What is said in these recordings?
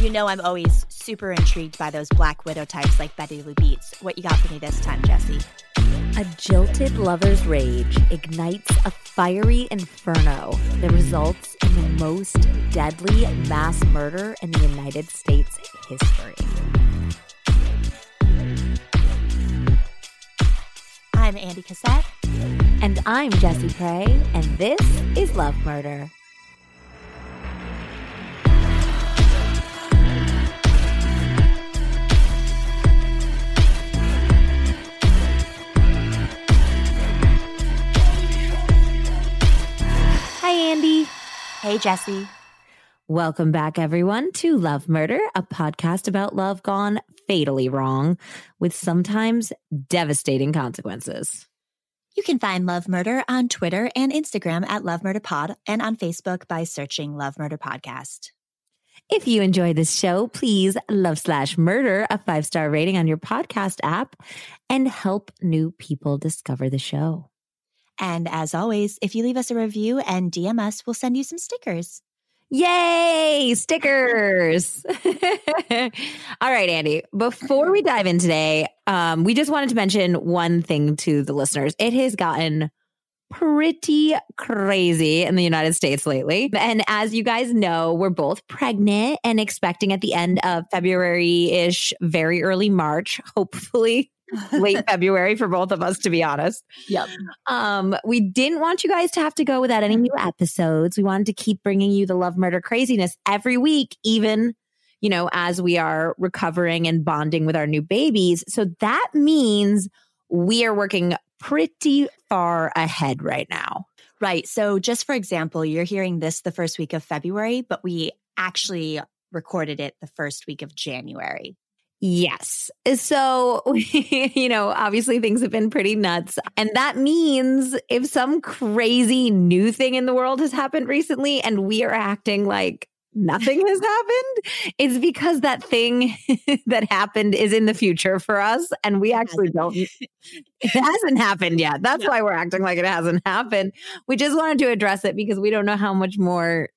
You know I'm always super intrigued by those Black Widow types like Betty Lou Beets. What you got for me this time, Jesse? A jilted lover's rage ignites a fiery inferno that results in the most deadly mass murder in the United States history. I'm Andy Cassette. And I'm Jessie Prey, and this is Love Murder. Hi, Andy. Hey, Jesse. Welcome back, everyone, to Love Murder, a podcast about love gone fatally wrong with sometimes devastating consequences. You can find Love Murder on Twitter and Instagram at Love Murder Pod and on Facebook by searching Love Murder Podcast. If you enjoy this show, please love slash murder a five star rating on your podcast app and help new people discover the show. And as always, if you leave us a review and DM us, we'll send you some stickers. Yay, stickers. All right, Andy, before we dive in today, um, we just wanted to mention one thing to the listeners. It has gotten pretty crazy in the United States lately. And as you guys know, we're both pregnant and expecting at the end of February ish, very early March, hopefully late February for both of us, to be honest. Yep. Um, we didn't want you guys to have to go without any new episodes. We wanted to keep bringing you the love murder craziness every week, even you know, as we are recovering and bonding with our new babies. So that means we are working pretty far ahead right now. Right. So, just for example, you're hearing this the first week of February, but we actually recorded it the first week of January. Yes. So, you know, obviously things have been pretty nuts. And that means if some crazy new thing in the world has happened recently and we are acting like nothing has happened, it's because that thing that happened is in the future for us. And we actually don't, it hasn't happened yet. That's why we're acting like it hasn't happened. We just wanted to address it because we don't know how much more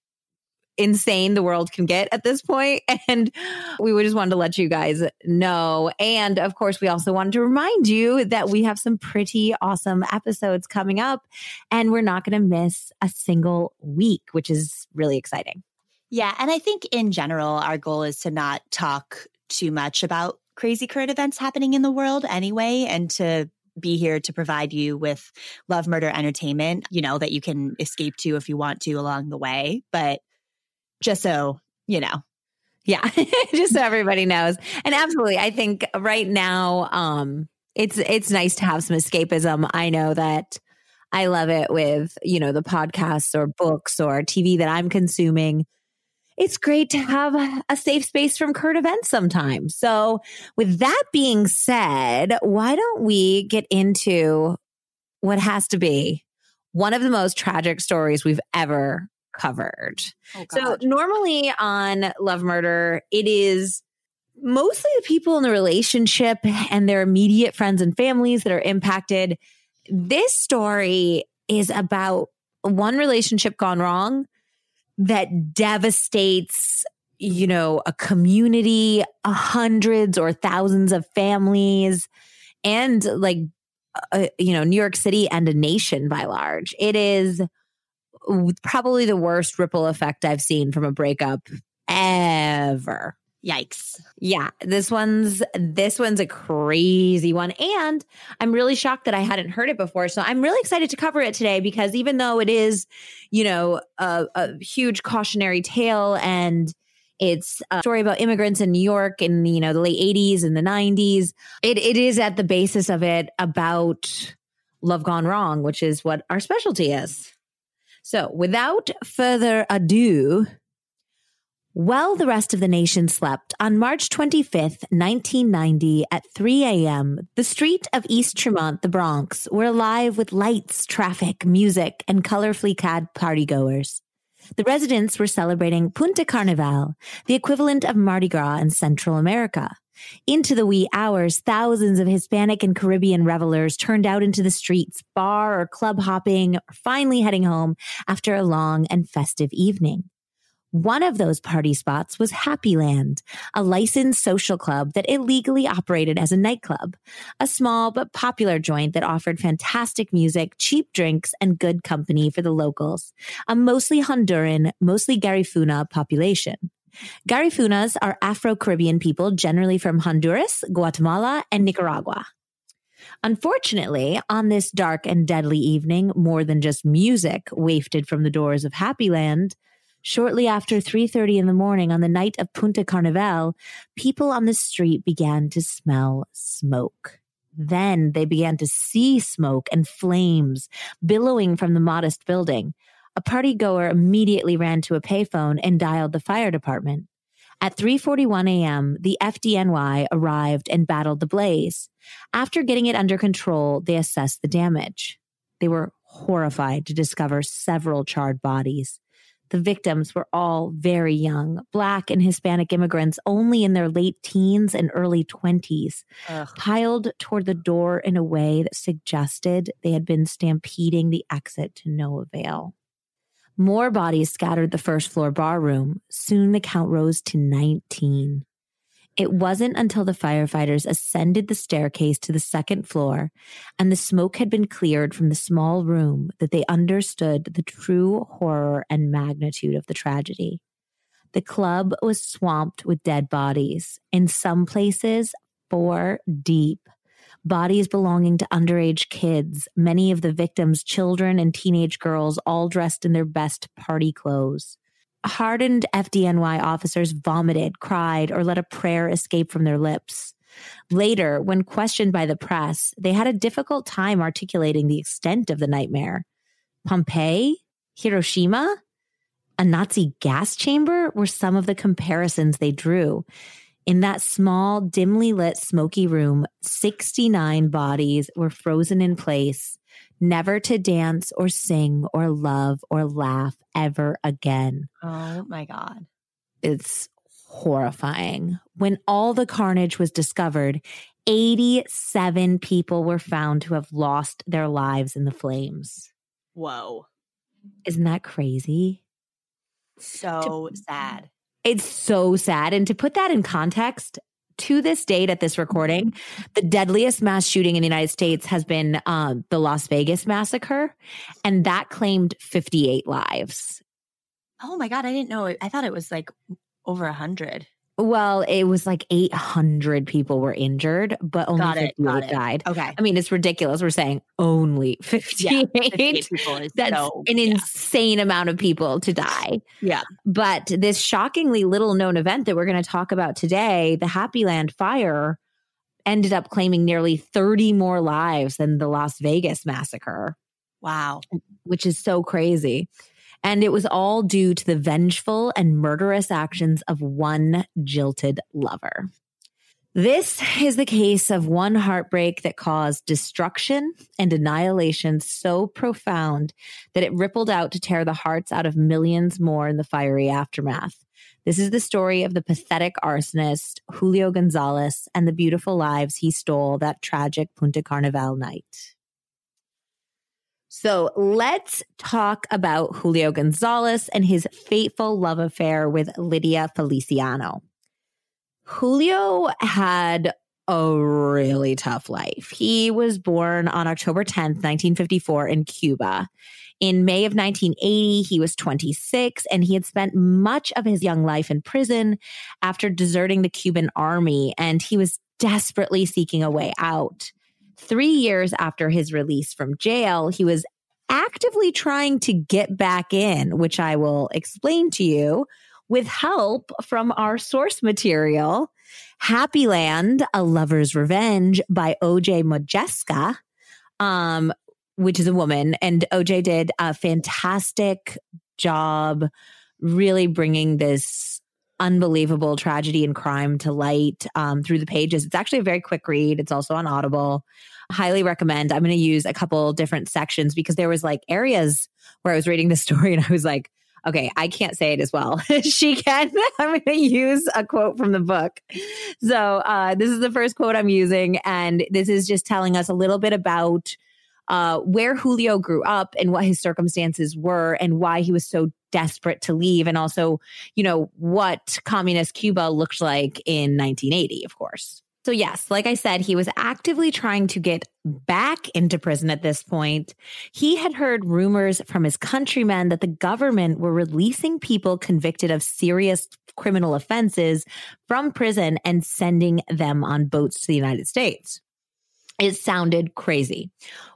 insane the world can get at this point. And we just wanted to let you guys know. And of course, we also wanted to remind you that we have some pretty awesome episodes coming up and we're not going to miss a single week, which is really exciting. Yeah. And I think in general, our goal is to not talk too much about crazy current events happening in the world anyway, and to be here to provide you with love, murder, entertainment, you know, that you can escape to if you want to along the way. But just so you know. Yeah, just so everybody knows. And absolutely, I think right now um it's it's nice to have some escapism. I know that I love it with, you know, the podcasts or books or TV that I'm consuming. It's great to have a safe space from current events sometimes. So, with that being said, why don't we get into what has to be one of the most tragic stories we've ever covered. Oh, so normally on Love Murder, it is mostly the people in the relationship and their immediate friends and families that are impacted. This story is about one relationship gone wrong that devastates you know a community hundreds or thousands of families and like uh, you know new york city and a nation by large it is probably the worst ripple effect I've seen from a breakup ever. Yikes. Yeah, this one's this one's a crazy one and I'm really shocked that I hadn't heard it before. So I'm really excited to cover it today because even though it is, you know, a, a huge cautionary tale and it's a story about immigrants in New York in you know the late 80s and the 90s. It it is at the basis of it about love gone wrong, which is what our specialty is. So, without further ado, while the rest of the nation slept, on March 25th, 1990, at 3 a.m., the street of East Tremont, the Bronx, were alive with lights, traffic, music, and colorfully clad partygoers. The residents were celebrating Punta Carnival, the equivalent of Mardi Gras in Central America. Into the wee hours, thousands of Hispanic and Caribbean revelers turned out into the streets, bar or club hopping, or finally heading home after a long and festive evening. One of those party spots was Happyland, a licensed social club that illegally operated as a nightclub, a small but popular joint that offered fantastic music, cheap drinks, and good company for the locals, a mostly Honduran, mostly Garifuna population. Garifunas are Afro Caribbean people generally from Honduras, Guatemala, and Nicaragua. Unfortunately, on this dark and deadly evening, more than just music wafted from the doors of Happyland, shortly after 3:30 in the morning on the night of Punta Carnival, people on the street began to smell smoke. Then they began to see smoke and flames billowing from the modest building. A party goer immediately ran to a payphone and dialed the fire department. At 3:41 a.m., the FDNY arrived and battled the blaze. After getting it under control, they assessed the damage. They were horrified to discover several charred bodies. The victims were all very young, Black and Hispanic immigrants only in their late teens and early 20s, Ugh. piled toward the door in a way that suggested they had been stampeding the exit to no avail. More bodies scattered the first floor barroom. Soon the count rose to 19. It wasn't until the firefighters ascended the staircase to the second floor and the smoke had been cleared from the small room that they understood the true horror and magnitude of the tragedy. The club was swamped with dead bodies, in some places, four deep bodies belonging to underage kids, many of the victims, children and teenage girls, all dressed in their best party clothes. Hardened FDNY officers vomited, cried, or let a prayer escape from their lips. Later, when questioned by the press, they had a difficult time articulating the extent of the nightmare. Pompeii? Hiroshima? A Nazi gas chamber were some of the comparisons they drew. In that small, dimly lit, smoky room, 69 bodies were frozen in place, never to dance or sing or love or laugh ever again. Oh my God. It's horrifying. When all the carnage was discovered, 87 people were found to have lost their lives in the flames. Whoa. Isn't that crazy? So to, sad. It's so sad. And to put that in context, to this date at this recording, the deadliest mass shooting in the United States has been um, the Las Vegas massacre, and that claimed 58 lives. Oh my God, I didn't know. I thought it was like over a 100. Well, it was like 800 people were injured, but only got 58 got died. Okay. I mean, it's ridiculous. We're saying only 58. Yeah, 58 That's so, an yeah. insane amount of people to die. Yeah. But this shockingly little known event that we're going to talk about today, the Happyland fire, ended up claiming nearly 30 more lives than the Las Vegas massacre. Wow. Which is so crazy. And it was all due to the vengeful and murderous actions of one jilted lover. This is the case of one heartbreak that caused destruction and annihilation so profound that it rippled out to tear the hearts out of millions more in the fiery aftermath. This is the story of the pathetic arsonist Julio Gonzalez and the beautiful lives he stole that tragic Punta Carnival night. So let's talk about Julio Gonzalez and his fateful love affair with Lydia Feliciano. Julio had a really tough life. He was born on October 10th, 1954, in Cuba. In May of 1980, he was 26 and he had spent much of his young life in prison after deserting the Cuban army, and he was desperately seeking a way out. Three years after his release from jail, he was actively trying to get back in, which I will explain to you with help from our source material, Happy Land, A Lover's Revenge by OJ Modjeska, um, which is a woman. And OJ did a fantastic job really bringing this unbelievable tragedy and crime to light um, through the pages. It's actually a very quick read. It's also on Audible. Highly recommend. I'm going to use a couple different sections because there was like areas where I was reading the story and I was like, okay, I can't say it as well. she can. I'm going to use a quote from the book. So uh, this is the first quote I'm using, and this is just telling us a little bit about uh, where Julio grew up and what his circumstances were and why he was so desperate to leave. And also, you know, what communist Cuba looked like in 1980, of course. So, yes, like I said, he was actively trying to get back into prison at this point. He had heard rumors from his countrymen that the government were releasing people convicted of serious criminal offenses from prison and sending them on boats to the United States. It sounded crazy.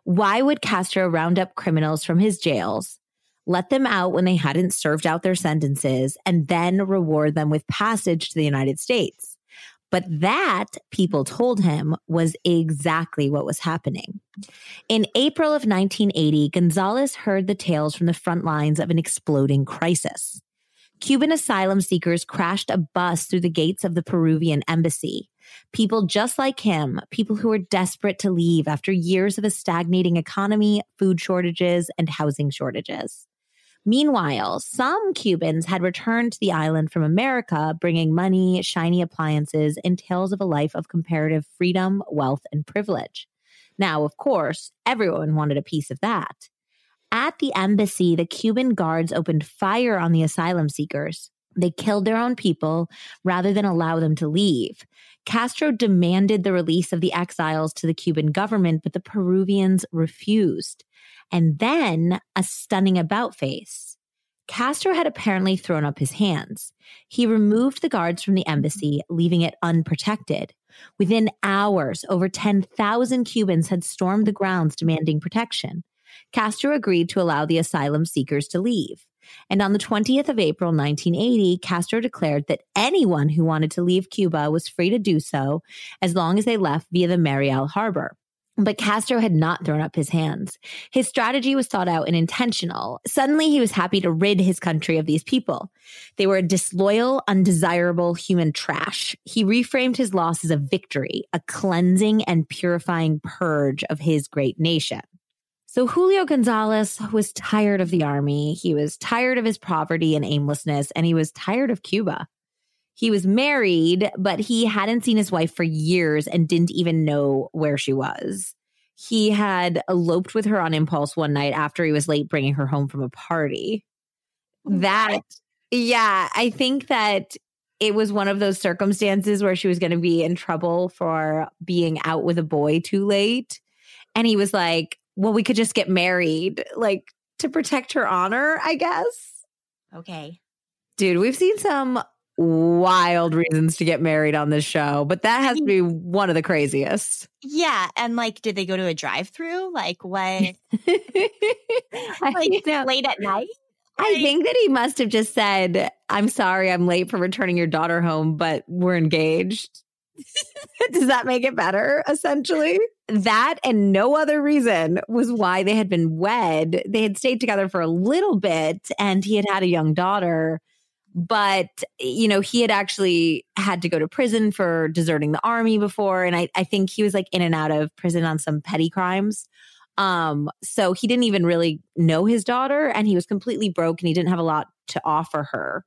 Why would Castro round up criminals from his jails, let them out when they hadn't served out their sentences, and then reward them with passage to the United States? But that, people told him, was exactly what was happening. In April of 1980, Gonzalez heard the tales from the front lines of an exploding crisis. Cuban asylum seekers crashed a bus through the gates of the Peruvian embassy. People just like him, people who were desperate to leave after years of a stagnating economy, food shortages, and housing shortages. Meanwhile, some Cubans had returned to the island from America, bringing money, shiny appliances, and tales of a life of comparative freedom, wealth, and privilege. Now, of course, everyone wanted a piece of that. At the embassy, the Cuban guards opened fire on the asylum seekers. They killed their own people rather than allow them to leave. Castro demanded the release of the exiles to the Cuban government, but the Peruvians refused. And then a stunning about face. Castro had apparently thrown up his hands. He removed the guards from the embassy, leaving it unprotected. Within hours, over 10,000 Cubans had stormed the grounds demanding protection. Castro agreed to allow the asylum seekers to leave. And on the 20th of April, 1980, Castro declared that anyone who wanted to leave Cuba was free to do so as long as they left via the Mariel Harbor. But Castro had not thrown up his hands. His strategy was thought out and intentional. Suddenly, he was happy to rid his country of these people. They were disloyal, undesirable human trash. He reframed his loss as a victory, a cleansing and purifying purge of his great nation. So Julio Gonzalez was tired of the army. He was tired of his poverty and aimlessness, and he was tired of Cuba. He was married, but he hadn't seen his wife for years and didn't even know where she was. He had eloped with her on impulse one night after he was late bringing her home from a party. That, yeah, I think that it was one of those circumstances where she was going to be in trouble for being out with a boy too late. And he was like, well, we could just get married, like to protect her honor, I guess. Okay. Dude, we've seen some wild reasons to get married on this show, but that has to be one of the craziest. Yeah. And like, did they go to a drive through? Like, what? like, late at night? I think that he must have just said, I'm sorry, I'm late for returning your daughter home, but we're engaged. Does that make it better, essentially? That and no other reason was why they had been wed. They had stayed together for a little bit and he had had a young daughter but you know he had actually had to go to prison for deserting the army before. And I, I think he was like in and out of prison on some petty crimes. Um so he didn't even really know his daughter and he was completely broke and he didn't have a lot to offer her.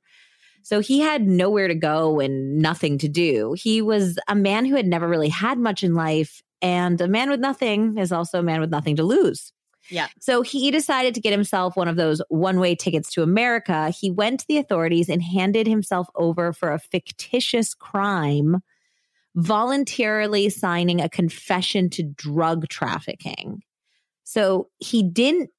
So he had nowhere to go and nothing to do. He was a man who had never really had much in life and a man with nothing is also a man with nothing to lose yeah. So he decided to get himself one of those one way tickets to America. He went to the authorities and handed himself over for a fictitious crime, voluntarily signing a confession to drug trafficking. So he didn't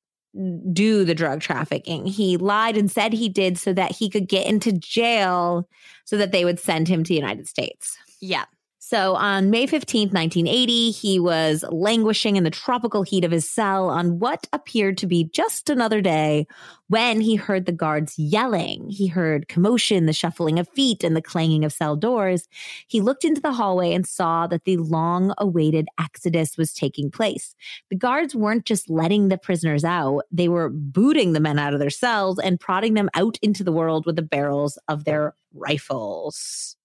do the drug trafficking. He lied and said he did so that he could get into jail so that they would send him to the United States. Yeah. So on May 15th, 1980, he was languishing in the tropical heat of his cell on what appeared to be just another day when he heard the guards yelling. He heard commotion, the shuffling of feet, and the clanging of cell doors. He looked into the hallway and saw that the long awaited exodus was taking place. The guards weren't just letting the prisoners out, they were booting the men out of their cells and prodding them out into the world with the barrels of their rifles.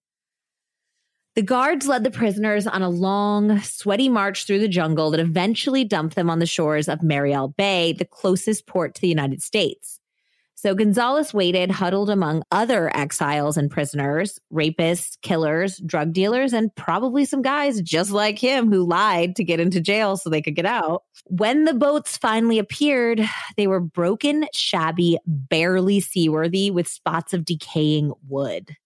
The guards led the prisoners on a long, sweaty march through the jungle that eventually dumped them on the shores of Mariel Bay, the closest port to the United States. So Gonzalez waited huddled among other exiles and prisoners, rapists, killers, drug dealers, and probably some guys just like him who lied to get into jail so they could get out. When the boats finally appeared, they were broken, shabby, barely seaworthy with spots of decaying wood.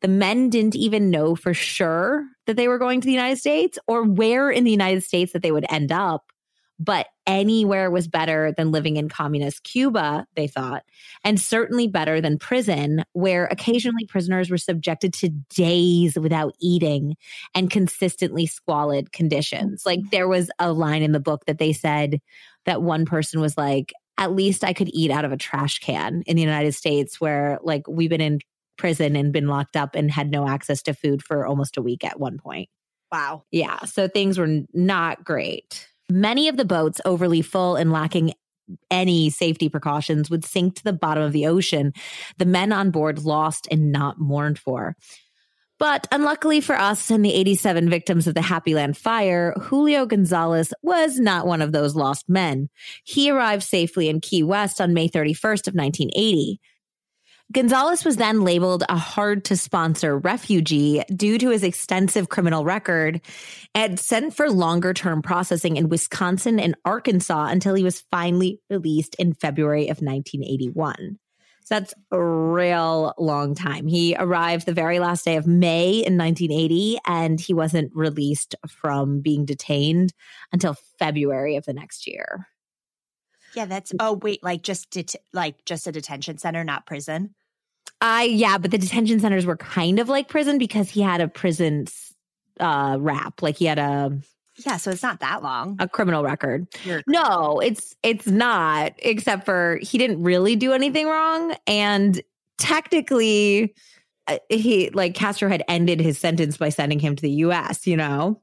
The men didn't even know for sure that they were going to the United States or where in the United States that they would end up but anywhere was better than living in communist Cuba, they thought, and certainly better than prison, where occasionally prisoners were subjected to days without eating and consistently squalid conditions. Like mm. there was a line in the book that they said that one person was like, at least I could eat out of a trash can in the United States, where like we've been in prison and been locked up and had no access to food for almost a week at one point. Wow. Yeah. So things were not great. Many of the boats, overly full and lacking any safety precautions, would sink to the bottom of the ocean. The men on board lost and not mourned for. But unluckily for us and the 87 victims of the Happy Land fire, Julio Gonzalez was not one of those lost men. He arrived safely in Key West on May 31st of 1980. Gonzalez was then labeled a hard to sponsor refugee due to his extensive criminal record and sent for longer term processing in Wisconsin and Arkansas until he was finally released in February of 1981. So that's a real long time. He arrived the very last day of May in 1980 and he wasn't released from being detained until February of the next year. Yeah, that's oh wait, like just det- like just a detention center, not prison. I yeah, but the detention centers were kind of like prison because he had a prison uh rap, like he had a yeah, so it's not that long. A criminal record. No, it's it's not except for he didn't really do anything wrong and technically uh, he like Castro had ended his sentence by sending him to the US, you know.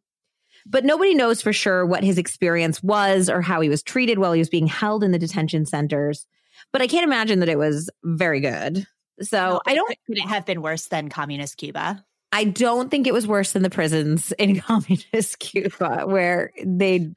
But nobody knows for sure what his experience was or how he was treated while he was being held in the detention centers. But I can't imagine that it was very good. So no, I don't. Could it have been worse than communist Cuba? I don't think it was worse than the prisons in communist Cuba, where they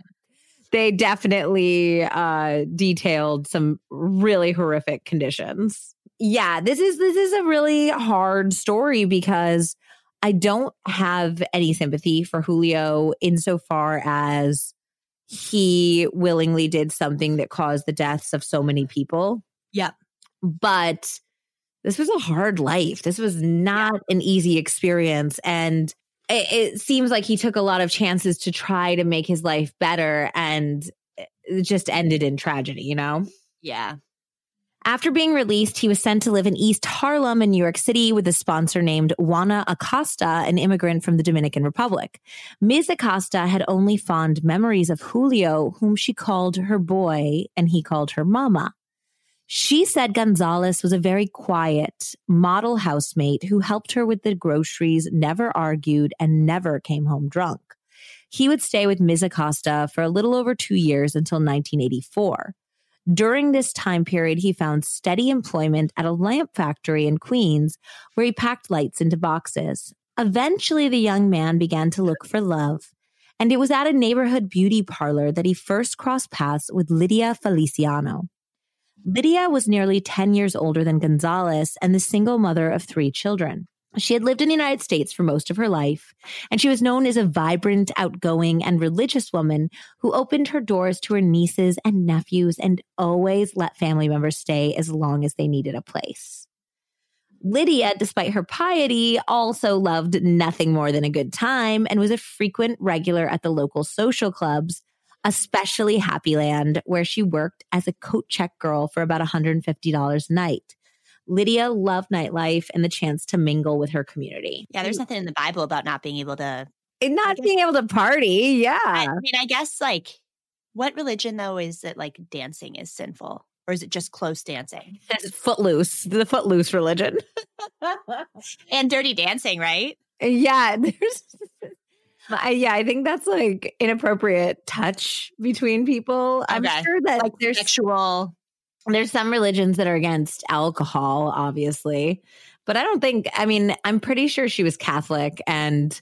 they definitely uh, detailed some really horrific conditions. Yeah, this is this is a really hard story because I don't have any sympathy for Julio insofar as he willingly did something that caused the deaths of so many people. Yep. But this was a hard life. This was not yeah. an easy experience. And it, it, seems like he took a lot of chances to try to make his life better and it just ended in tragedy, you know? Yeah. After being released, he was sent to live in East Harlem in New York City with a sponsor named Juana Acosta, an immigrant from the Dominican Republic. Ms. Acosta had only fond memories of Julio, whom she called her boy and he called her mama. She said Gonzalez was a very quiet model housemate who helped her with the groceries, never argued, and never came home drunk. He would stay with Ms. Acosta for a little over two years until 1984. During this time period, he found steady employment at a lamp factory in Queens where he packed lights into boxes. Eventually, the young man began to look for love, and it was at a neighborhood beauty parlor that he first crossed paths with Lydia Feliciano. Lydia was nearly 10 years older than Gonzalez and the single mother of three children. She had lived in the United States for most of her life, and she was known as a vibrant, outgoing, and religious woman who opened her doors to her nieces and nephews and always let family members stay as long as they needed a place. Lydia, despite her piety, also loved nothing more than a good time and was a frequent regular at the local social clubs, especially Happy Land, where she worked as a coat check girl for about $150 a night. Lydia loved nightlife and the chance to mingle with her community. Yeah, there's nothing in the Bible about not being able to and not being able to party. Yeah. I mean, I guess like what religion though is it like dancing is sinful? Or is it just close dancing? It's footloose, the footloose religion. and dirty dancing, right? Yeah, there's I, yeah, I think that's like inappropriate touch between people. Okay. I'm sure that like there's sexual there's some religions that are against alcohol, obviously, but I don't think, I mean, I'm pretty sure she was Catholic and,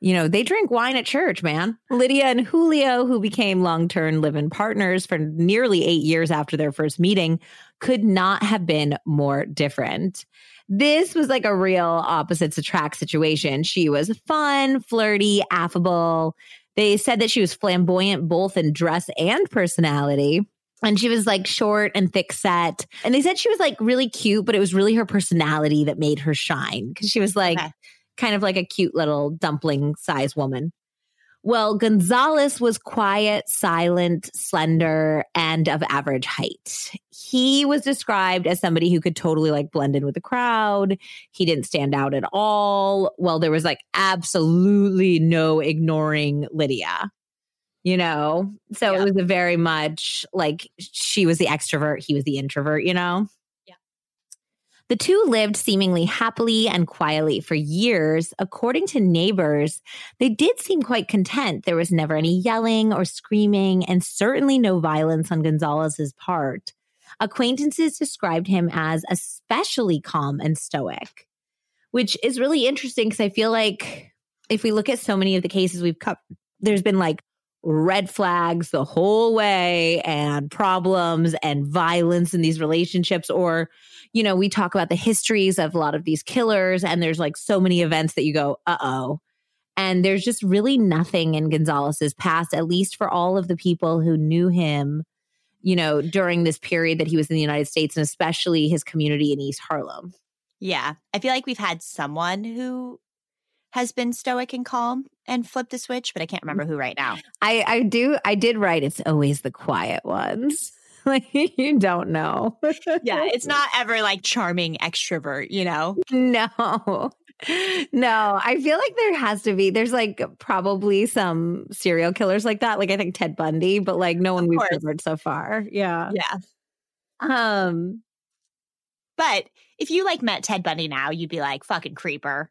you know, they drink wine at church, man. Lydia and Julio, who became long term live in partners for nearly eight years after their first meeting, could not have been more different. This was like a real opposites attract situation. She was fun, flirty, affable. They said that she was flamboyant both in dress and personality. And she was like short and thick set. And they said she was like really cute, but it was really her personality that made her shine because she was like okay. kind of like a cute little dumpling size woman. Well, Gonzalez was quiet, silent, slender, and of average height. He was described as somebody who could totally like blend in with the crowd. He didn't stand out at all. Well, there was like absolutely no ignoring Lydia, you know? So yeah. it was a very much like she was the extrovert, he was the introvert, you know? The two lived seemingly happily and quietly for years. According to neighbors, they did seem quite content. There was never any yelling or screaming, and certainly no violence on Gonzalez's part. Acquaintances described him as especially calm and stoic, which is really interesting because I feel like if we look at so many of the cases we've covered, there's been like red flags the whole way and problems and violence in these relationships or you know we talk about the histories of a lot of these killers and there's like so many events that you go uh-oh and there's just really nothing in Gonzalez's past at least for all of the people who knew him you know during this period that he was in the United States and especially his community in East Harlem yeah i feel like we've had someone who has been stoic and calm and flipped the switch, but I can't remember mm. who right now. I I do I did write it's always the quiet ones. like you don't know. yeah, it's not ever like charming extrovert, you know? No. No, I feel like there has to be. There's like probably some serial killers like that. Like I think Ted Bundy, but like no one of we've course. covered so far. Yeah. Yeah. Um but if you like met Ted Bundy now, you'd be like fucking creeper.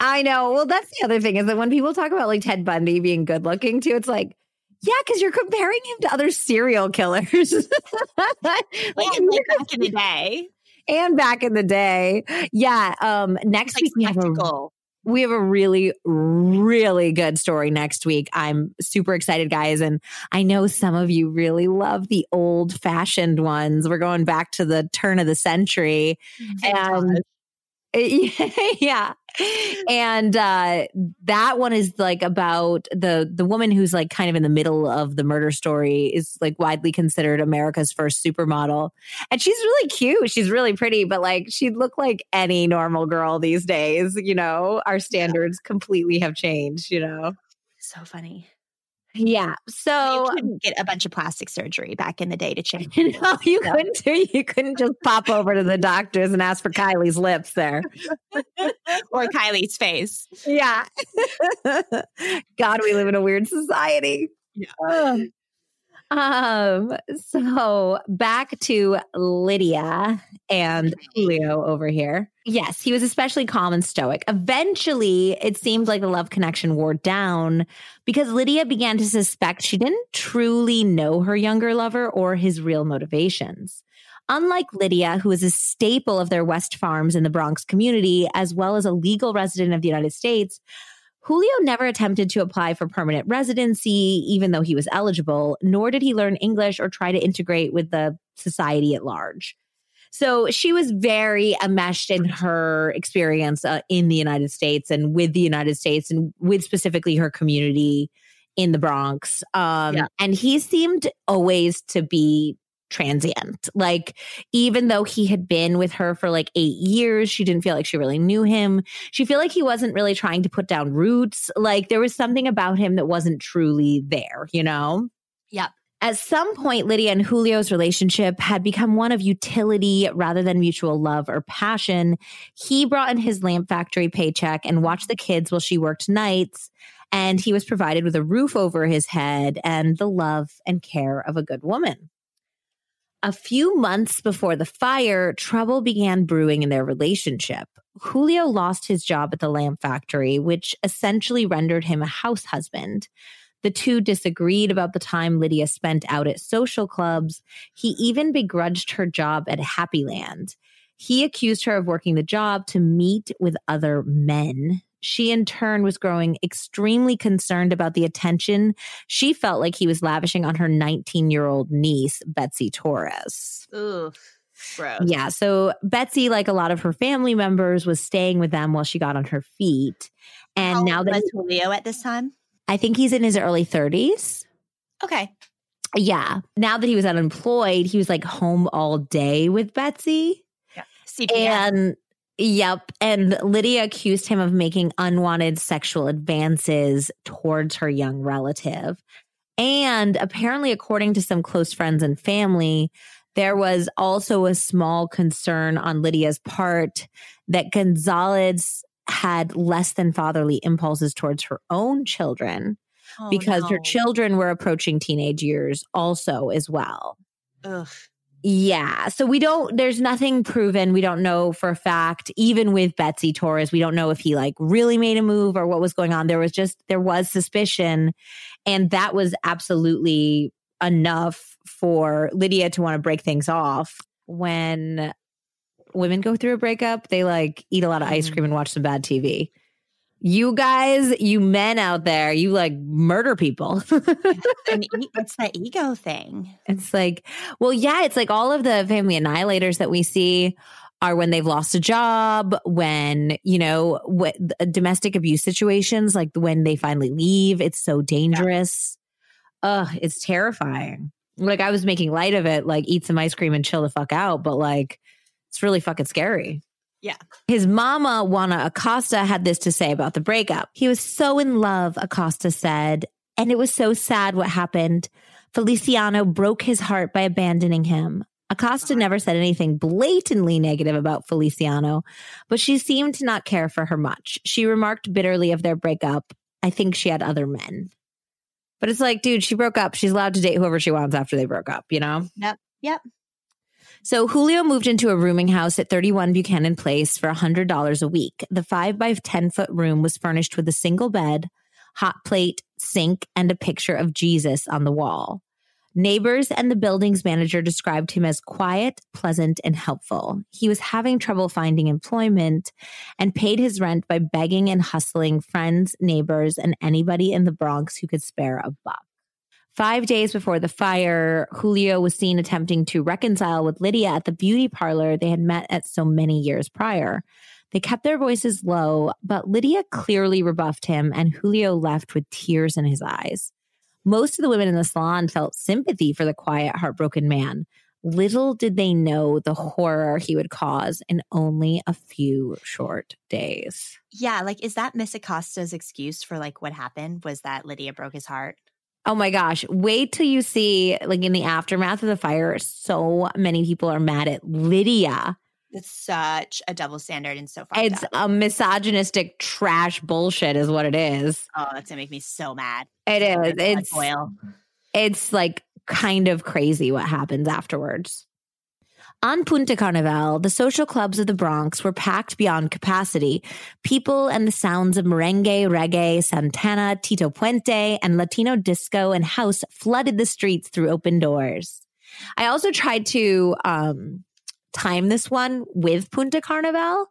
I know. Well, that's the other thing is that when people talk about like Ted Bundy being good looking too, it's like, yeah, because you're comparing him to other serial killers. like, like back in the day. And back in the day. Yeah. Um next like week we have a we have a really, really good story next week. I'm super excited, guys. And I know some of you really love the old fashioned ones. We're going back to the turn of the century. Oh and yeah and uh that one is like about the the woman who's like kind of in the middle of the murder story is like widely considered america's first supermodel. And she's really cute. She's really pretty but like she'd look like any normal girl these days you know? Our standards completely have changed you know? So funny yeah. So you couldn't get a bunch of plastic surgery back in the day to change. no, you so. couldn't do. You couldn't just pop over to the doctors and ask for Kylie's lips there, or Kylie's face. Yeah. God, we live in a weird society. Yeah. Um, Um, so back to Lydia and mm-hmm. Julio over here. Yes, he was especially calm and stoic. Eventually, it seemed like the love connection wore down because Lydia began to suspect she didn't truly know her younger lover or his real motivations. Unlike Lydia, who is a staple of their West Farms in the Bronx community, as well as a legal resident of the United States, Julio never attempted to apply for permanent residency, even though he was eligible, nor did he learn English or try to integrate with the society at large. So she was very enmeshed in her experience uh, in the United States and with the United States and with specifically her community in the Bronx. Um, yeah. And he seemed always to be transient. Like, even though he had been with her for like eight years, she didn't feel like she really knew him. She felt like he wasn't really trying to put down roots. Like, there was something about him that wasn't truly there, you know? Yep. At some point, Lydia and Julio's relationship had become one of utility rather than mutual love or passion. He brought in his lamp factory paycheck and watched the kids while she worked nights. And he was provided with a roof over his head and the love and care of a good woman. A few months before the fire, trouble began brewing in their relationship. Julio lost his job at the lamp factory, which essentially rendered him a house husband. The two disagreed about the time Lydia spent out at social clubs. He even begrudged her job at Happy Land. He accused her of working the job to meet with other men she in turn was growing extremely concerned about the attention she felt like he was lavishing on her 19 year old niece, Betsy Torres. Ooh. Gross. Yeah. So Betsy, like a lot of her family members, was staying with them while she got on her feet. And How now that was Julio at this time? I think he's in his early 30s. Okay. Yeah. Now that he was unemployed, he was like home all day with Betsy. CPS. And yep. And Lydia accused him of making unwanted sexual advances towards her young relative. And apparently, according to some close friends and family, there was also a small concern on Lydia's part that Gonzalez had less than fatherly impulses towards her own children Oh, because her children were approaching teenage years also as well. Ugh. Yeah. So we don't, there's nothing proven. We don't know for a fact, even with Betsy Torres, we don't know if he like really made a move or what was going on. There was just, there was suspicion. And that was absolutely enough for Lydia to want to break things off. When women go through a breakup, they like eat a lot of ice Mhm. cream and watch some bad TV. You guys, you men out there, you like murder people. And it's the ego thing. It's like, well, yeah, it's like all of the family annihilators that we see are when they've lost a job, when, you know, what uh, domestic abuse situations, like when they finally leave, it's so dangerous. Ugh, it's terrifying. Like I was making light of it, like eat some ice cream and chill the fuck out, but like it's really fucking scary. Yeah. His mama, Juana Acosta, had this to say about the breakup. He was so in love, Acosta said, and it was so sad what happened. Feliciano broke his heart by abandoning him. Acosta uh-huh. never said anything blatantly negative about Feliciano, but she seemed to not care for her much. She remarked bitterly of their breakup. I think she had other men. But it's like, dude, she broke up. She's allowed to date whoever she wants after they broke up, you know? Yep. Yep. So Julio moved into a rooming house at 31 Buchanan Place for $100 a week. The 5 by 10 foot room was furnished with a single bed, hot plate, sink, and a picture of Jesus on the wall. Neighbors and the building's manager described him as quiet, pleasant, and helpful. He was having trouble finding employment and paid his rent by begging and hustling friends, neighbors, and anybody in the Bronx who could spare a buck. Five days before the fire, Julio was seen attempting to reconcile with Lydia at the beauty parlor they had met at so many years prior. They kept their voices low, but Lydia clearly rebuffed him, and Julio left with tears in his eyes. Most of the women in the salon felt sympathy for the quiet, heartbroken man. Little did they know the horror he would cause in only a few short days. Yeah. Like, is that Miss Acosta's excuse for like what happened? Was that Lydia broke his heart? Oh my gosh. Wait till you see, like, in the aftermath of the fire, so many people are mad at Lydia. It's such a double standard and so far. It's a misogynistic trash bullshit, is what it is. oh, that's gonna make me so mad. It is. It's boil. it's like kind of crazy what happens afterwards. On Punta Carnival, the social clubs of the Bronx were packed beyond capacity. People and the sounds of merengue, reggae, Santana, Tito Puente, and Latino disco and house flooded the streets through open doors. I also tried to um, time this one with Punta Carnival.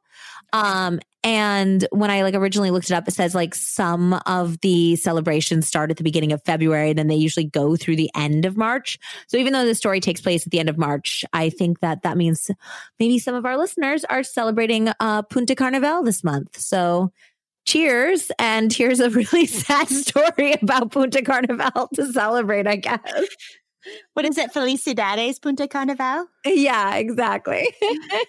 Um, and when I like originally looked it up, it says like some of the celebrations start at the beginning of February, then they usually go through the end of March. So even though the story takes place at the end of March, I think that that means maybe some of our listeners are celebrating uh, Punta Carnival this month. So cheers. And here's a really sad story about Punta Carnival to celebrate, I guess. What is it? Felicidades Punta Carnival? Yeah, exactly.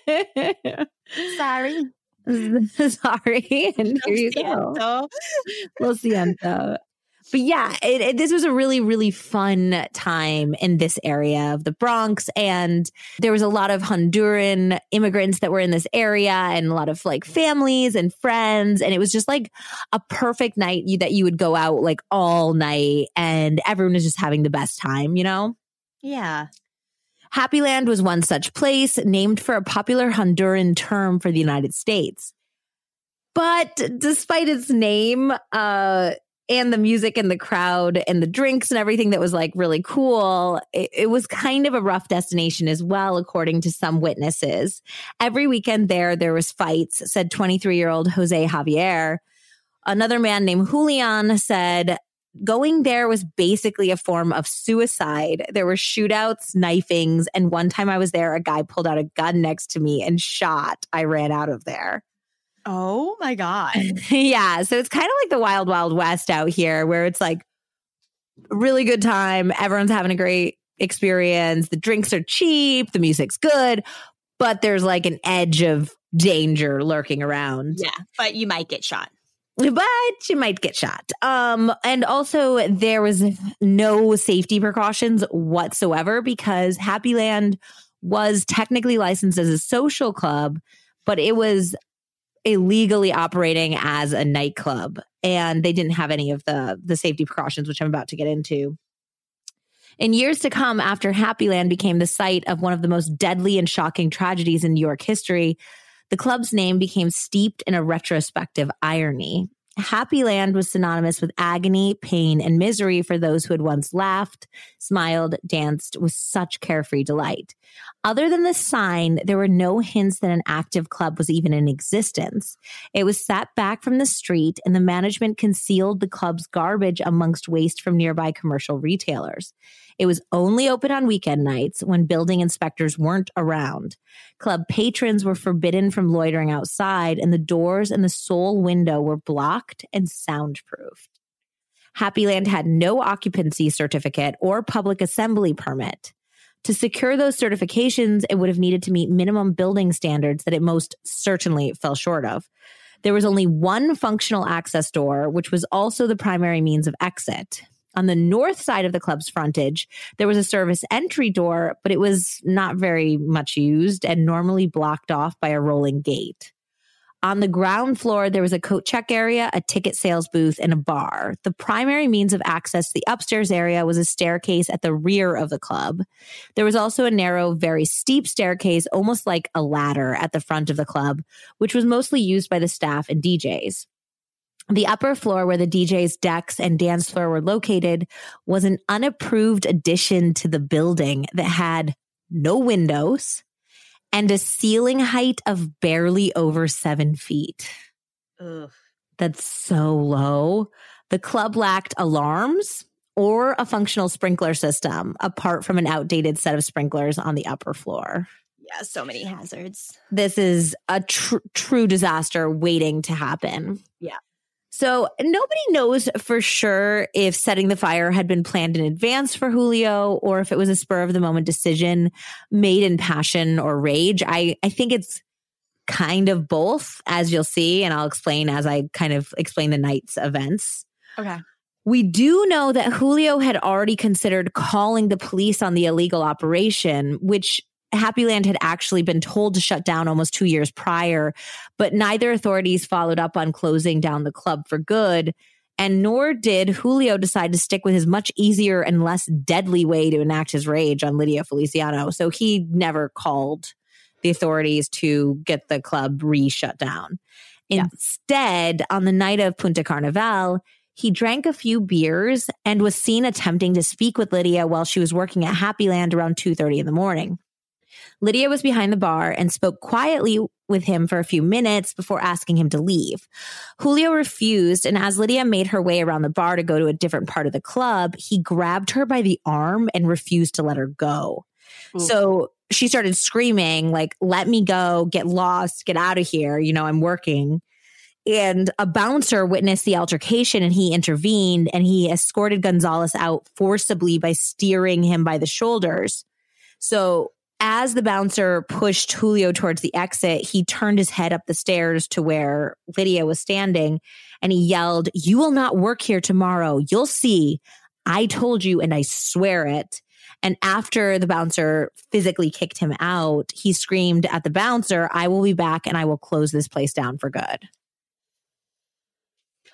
Sorry. Sorry. And here you go. Lo siento. But yeah, it, it- this was a really, really fun time in this area of the Bronx. And there was a lot of Honduran immigrants that were in this area and a lot of like families and friends. And it was just like a perfect night you, that you would go out like all night and everyone was just having the best time, you know? Yeah. Happy Land was one such place, named for a popular Honduran term for the United States. But despite its name, uh, and the music and the crowd and the drinks and everything that was like really cool, it, it was kind of a rough destination as well, according to some witnesses. Every weekend there, there was fights, said 23 year old Jose Javier. Another man named Julian said going there was basically a form of suicide. There were shootouts, knifings, and one time I was there, a guy pulled out a gun next to me and shot. I ran out of there. Oh my God. yeah. So it's kind of like the wild, wild west out here where it's like really good time. Everyone's having a great experience. The drinks are cheap, the music's good, but there's like an edge of danger lurking around. Yeah. But you might get shot but you might get shot. Um, and also there was no safety precautions whatsoever because Happy Land was technically licensed as a social club, but it was illegally operating as a nightclub and they didn't have any of the the safety precautions which I'm about to get into. In years to come after Happyland became the site of one of the most deadly and shocking tragedies in New York history, the club's name became steeped in a retrospective irony. Happy Land was synonymous with agony, pain, and misery for those who had once laughed, smiled, danced with such carefree delight. Other than the sign, there were no hints that an active club was even in existence. It was set back from the street, and the management concealed the club's garbage amongst waste from nearby commercial retailers. It was only open on weekend nights when building inspectors weren't around. Club patrons were forbidden from loitering outside, and the doors and the sole window were blocked and soundproofed. Happyland had no occupancy certificate or public assembly permit. To secure those certifications, it would have needed to meet minimum building standards that it most certainly fell short of. There was only one functional access door, which was also the primary means of exit. On the north side of the club's frontage, there was a service entry door, but it was not very much used and normally blocked off by a rolling gate. On the ground floor, there was a coat check area, a ticket sales booth, and a bar. The primary means of access to the upstairs area was a staircase at the rear of the club. There was also a narrow, very steep staircase, almost like a ladder at the front of the club, which was mostly used by the staff and DJs. The upper floor where the DJ's decks and dance floor were located was an unapproved addition to the building that had no windows and a ceiling height of barely over seven feet. Ugh. That's so low. The club lacked alarms or a functional sprinkler system apart from an outdated set of sprinklers on the upper floor. Yeah, so many hazards. This is a tr- true disaster waiting to happen. Yeah. So nobody knows for sure if setting the fire had been planned in advance for Julio or if it was a spur of the moment decision made in passion or rage. I, I think it's kind of both, as you'll see, and I'll explain as I kind of explain the night's events. Okay. We do know that Julio had already considered calling the police on the illegal operation, which Happy Land had actually been told to shut down almost two years prior, but neither authorities followed up on closing down the club for good. And nor did Julio decide to stick with his much easier and less deadly way to enact his rage on Lydia Feliciano. So he never called the authorities to get the club re shut down. Yeah. Instead, on the night of Punta Carnaval, he drank a few beers and was seen attempting to speak with Lydia while she was working at Happyland around 2:30 in the morning. Lydia was behind the bar and spoke quietly with him for a few minutes before asking him to leave. Julio refused, and as Lydia made her way around the bar to go to a different part of the club, he grabbed her by the arm and refused to let her go. Ooh. So she started screaming, like, let me go, get lost, get out of here. You know, I'm working. And a bouncer witnessed the altercation and he intervened and he escorted Gonzalez out forcibly by steering him by the shoulders. So as the bouncer pushed Julio towards the exit, he turned his head up the stairs to where Lydia was standing and he yelled, You will not work here tomorrow. You'll see. I told you and I swear it. And after the bouncer physically kicked him out, he screamed at the bouncer, I will be back and I will close this place down for good.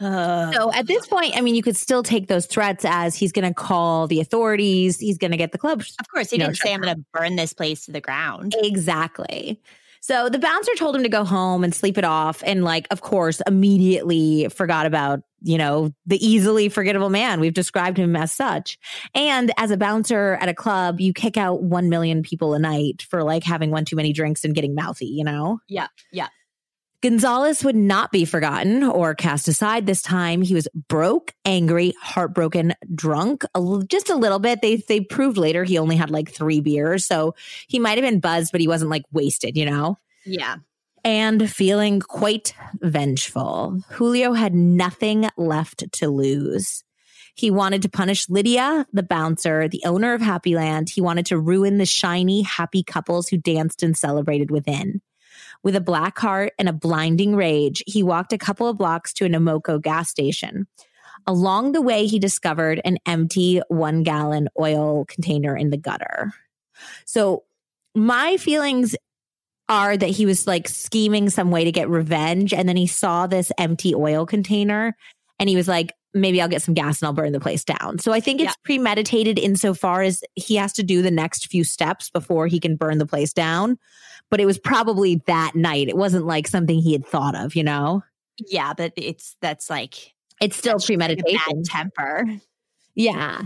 Uh, so at this point, I mean, you could still take those threats as he's going to call the authorities. He's going to get the club. Of course, he didn't know, say, I'm going to burn this place to the ground. Exactly. So the bouncer told him to go home and sleep it off. And, like, of course, immediately forgot about, you know, the easily forgettable man. We've described him as such. And as a bouncer at a club, you kick out 1 million people a night for like having one too many drinks and getting mouthy, you know? Yeah. Yeah. Gonzalez would not be forgotten or cast aside this time. He was broke, angry, heartbroken, drunk, a, just a little bit. They they proved later he only had like 3 beers, so he might have been buzzed but he wasn't like wasted, you know. Yeah. And feeling quite vengeful. Julio had nothing left to lose. He wanted to punish Lydia, the bouncer, the owner of Happyland. He wanted to ruin the shiny, happy couples who danced and celebrated within. With a black heart and a blinding rage, he walked a couple of blocks to an Amoco gas station. Along the way, he discovered an empty one gallon oil container in the gutter. So, my feelings are that he was like scheming some way to get revenge. And then he saw this empty oil container and he was like, maybe I'll get some gas and I'll burn the place down. So I think it's yeah. premeditated insofar as he has to do the next few steps before he can burn the place down but it was probably that night. It wasn't like something he had thought of, you know? Yeah, but it's that's like it's still premeditation. Like temper. Yeah.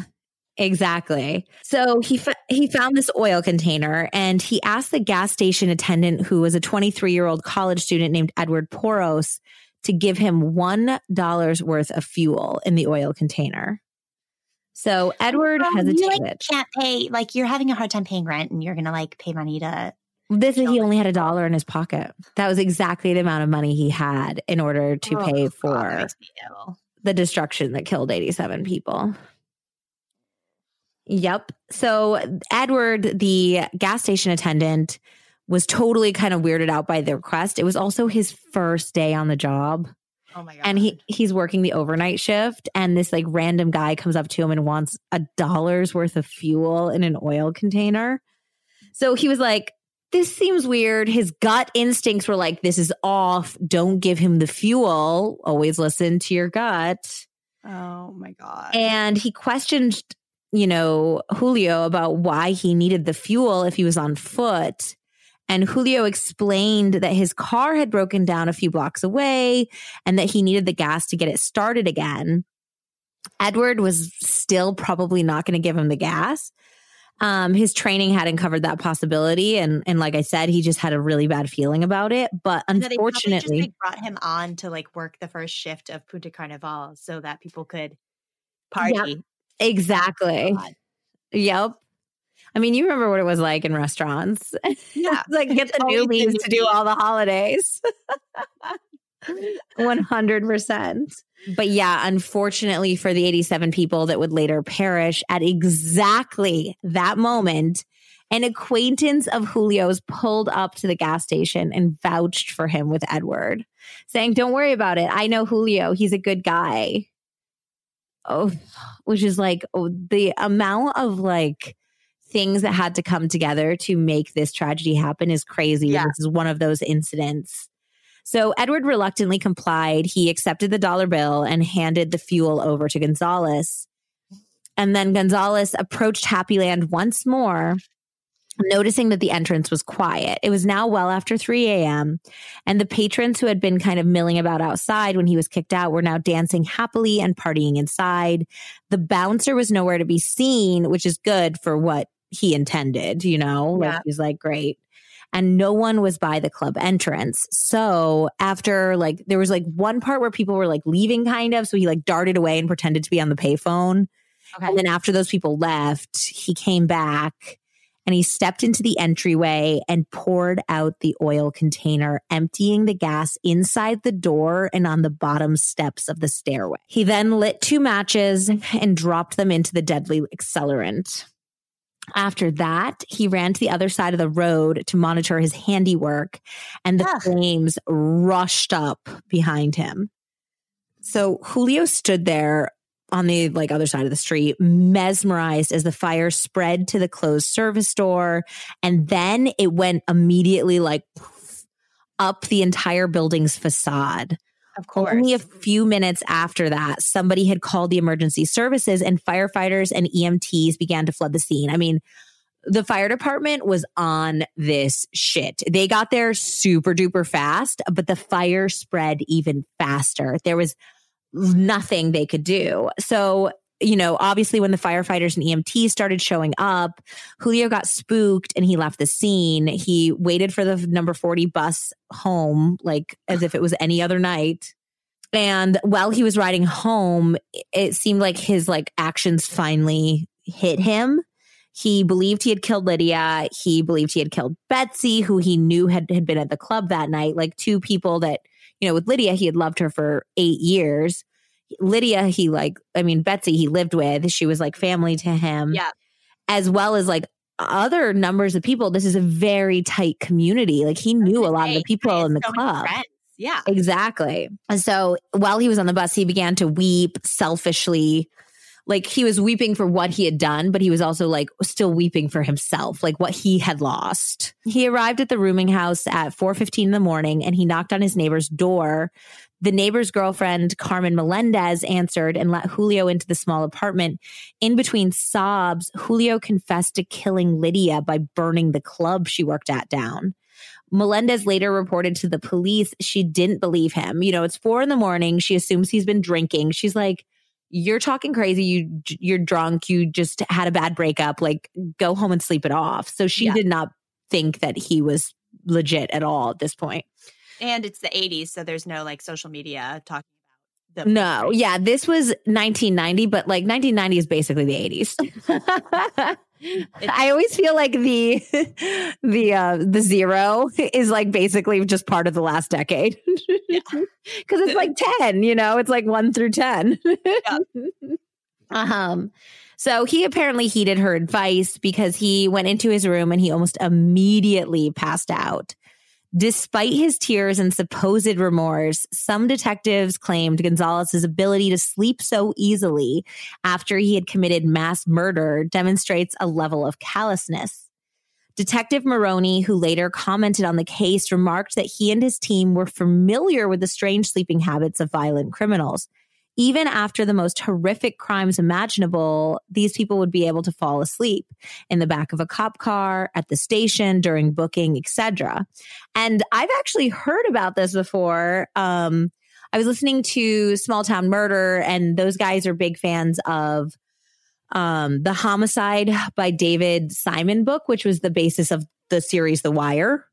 Exactly. So he f- he found this oil container and he asked the gas station attendant who was a 23-year-old college student named Edward Poros to give him $1 worth of fuel in the oil container. So Edward um, hesitated. You like, can't pay like you're having a hard time paying rent and you're going to like pay money to this is he only had a dollar in his pocket. That was exactly the amount of money he had in order to oh, pay for God, the destruction that killed 87 people. Yep. So Edward, the gas station attendant, was totally kind of weirded out by the request. It was also his first day on the job. Oh my god. And he he's working the overnight shift and this like random guy comes up to him and wants a dollar's worth of fuel in an oil container. So he was like, this seems weird. His gut instincts were like, this is off. Don't give him the fuel. Always listen to your gut. Oh my God. And he questioned, you know, Julio about why he needed the fuel if he was on foot. And Julio explained that his car had broken down a few blocks away and that he needed the gas to get it started again. Edward was still probably not going to give him the gas. Um, his training hadn't covered that possibility, and and like I said, he just had a really bad feeling about it. But unfortunately, just, like, brought him on to like work the first shift of Punta Carnival so that people could party. Yep, exactly. Oh, yep. I mean, you remember what it was like in restaurants. Yeah. like get the newbies to do all the holidays. 100%. But yeah, unfortunately for the 87 people that would later perish at exactly that moment, an acquaintance of Julio's pulled up to the gas station and vouched for him with Edward, saying, Don't worry about it. I know Julio. He's a good guy. Oh, which is like oh, the amount of like things that had to come together to make this tragedy happen is crazy. Yeah. This is one of those incidents so Edward reluctantly complied. He accepted the dollar bill and handed the fuel over to Gonzalez. And then Gonzalez approached Happyland once more, noticing that the entrance was quiet. It was now well after 3 a.m., and the patrons who had been kind of milling about outside when he was kicked out were now dancing happily and partying inside. The bouncer was nowhere to be seen, which is good for what he intended, you know? Yeah. Like he's like, great and no one was by the club entrance. So after like there was like one part where people were like leaving kind of, so he like darted away and pretended to be on the payphone. Okay. And then after those people left, he came back and he stepped into the entryway and poured out the oil container, emptying the gas inside the door and on the bottom steps of the stairway. He then lit two matches and dropped them into the deadly accelerant. After that, he ran to the other side of the road to monitor his handiwork, and the yeah. flames rushed up behind him. So Julio stood there on the like other side of the street, mesmerized as the fire spread to the closed service door, and then it went immediately like up the entire building's facade. Of course. Only a few minutes after that, somebody had called the emergency services and firefighters and EMTs began to flood the scene. I mean, the fire department was on this shit. They got there super duper fast, but the fire spread even faster. There was nothing they could do. So you know, obviously when the firefighters and EMT started showing up, Julio got spooked and he left the scene. He waited for the number 40 bus home, like as if it was any other night. And while he was riding home, it seemed like his like actions finally hit him. He believed he had killed Lydia. He believed he had killed Betsy, who he knew had, had been at the club that night, like two people that, you know, with Lydia, he had loved her for eight years Lydia, he like, I mean, Betsy, he lived with. She was like family to him. Yeah. As well as like other numbers of people. This is a very tight community. Like he knew a lot of the people in the so club. Yeah. Exactly. And so while he was on the bus, he began to weep selfishly. Like he was weeping for what he had done, but he was also like still weeping for himself, like what he had lost. He arrived at the rooming house at 4:15 in the morning and he knocked on his neighbor's door the neighbor's girlfriend, Carmen Melendez, answered and let Julio into the small apartment. In between sobs, Julio confessed to killing Lydia by burning the club she worked at down. Melendez later reported to the police she didn't believe him. You know, it's four in the morning. She assumes he's been drinking. She's like, you're talking crazy. You you're drunk. You just had a bad breakup. Like, go home and sleep it off. So she yeah. did not think that he was legit at all at this point. And it's the 80s, so there's no like social media talking about the No, yeah, this was 1990, but like 1990 is basically the 80s. I always feel like the the uh the zero is like basically just part of the last decade. Because it's like 10, you know, it's like 1 through 10. Yeah. um so he apparently heeded her advice because he went into his room and he almost immediately passed out. Despite his tears and supposed remorse, some detectives claimed Gonzalez's ability to sleep so easily after he had committed mass murder demonstrates a level of callousness. Detective Maroney, who later commented on the case, remarked that he and his team were familiar with the strange sleeping habits of violent criminals even after the most horrific crimes imaginable, these people would be able to fall asleep in the back of a cop car, at the station, during booking, etc. And I've actually heard about this before. Um, I was listening to Small Town Murder, and those guys are big fans of um, the Homicide by David Simon book, which was the basis of the series The Wire.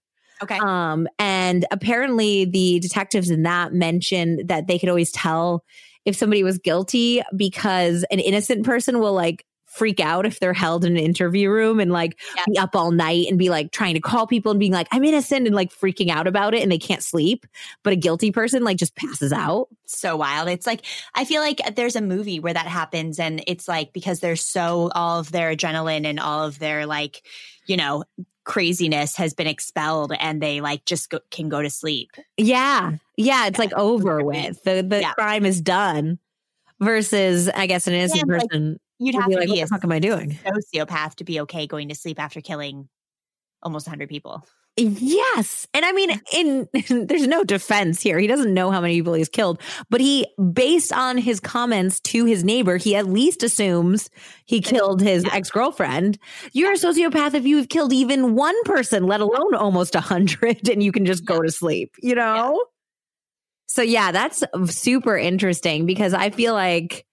Okay. Um, and apparently the detectives in that mentioned that they could always tell if somebody was guilty because an innocent person will like freak out if they're held in an interview room and like yeah. be up all night and be like trying to call people and being like, I'm innocent and like freaking out about it and they can't sleep. But a guilty person like just passes out. So wild. It's like, I feel like there's a movie where that happens and it's like because they're so all of their adrenaline and all of their like, you know, craziness has been expelled and they like just go, can go to sleep. Yeah. Yeah. It's yeah. like over with. The, the yeah. crime is done versus, I guess, an innocent yeah, person. Like, you'd have to be like, be what the fuck am I doing? Sociopath to be okay going to sleep after killing almost 100 people. Yes. And I mean, in, there's no defense here. He doesn't know how many people he's killed, but he, based on his comments to his neighbor, he at least assumes he killed his yeah. ex girlfriend. You're a sociopath if you've killed even one person, let alone almost a hundred, and you can just go to sleep, you know? So, yeah, that's super interesting because I feel like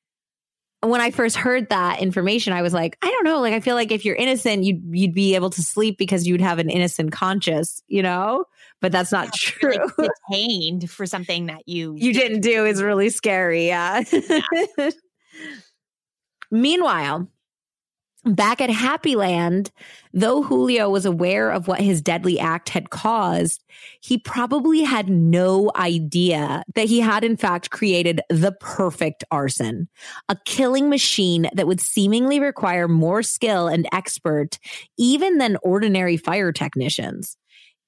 when I first heard that information, I was like, I don't know. Like, I feel like if you're innocent, you'd you'd be able to sleep because you'd have an innocent conscience, you know. But that's not yeah, true. Like detained for something that you you didn't do is really scary. Yeah. yeah. Meanwhile, Back at Happy Land, though Julio was aware of what his deadly act had caused, he probably had no idea that he had in fact created the perfect arson, a killing machine that would seemingly require more skill and expert even than ordinary fire technicians.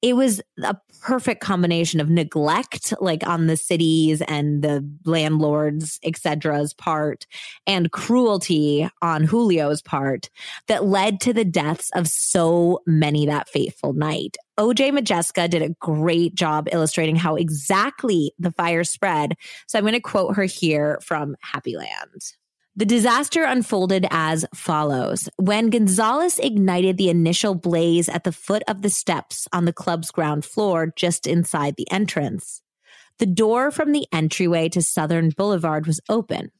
It was a perfect combination of neglect like on the cities and the landlords etc.'s part and cruelty on julio's part that led to the deaths of so many that fateful night oj Modjeska did a great job illustrating how exactly the fire spread so i'm going to quote her here from happy land the disaster unfolded as follows. When Gonzalez ignited the initial blaze at the foot of the steps on the club's ground floor, just inside the entrance, the door from the entryway to Southern Boulevard was open.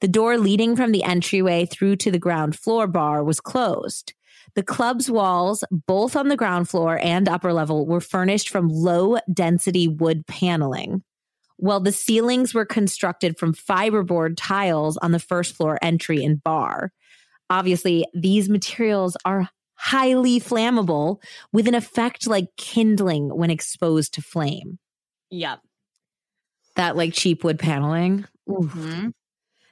The door leading from the entryway through to the ground floor bar was closed. The club's walls, both on the ground floor and upper level, were furnished from low density wood paneling, while the ceilings were constructed from fiberboard tiles on the first floor entry and bar. Obviously, these materials are highly flammable with an effect like kindling when exposed to flame. Yep. That like cheap wood paneling. Mm-hmm.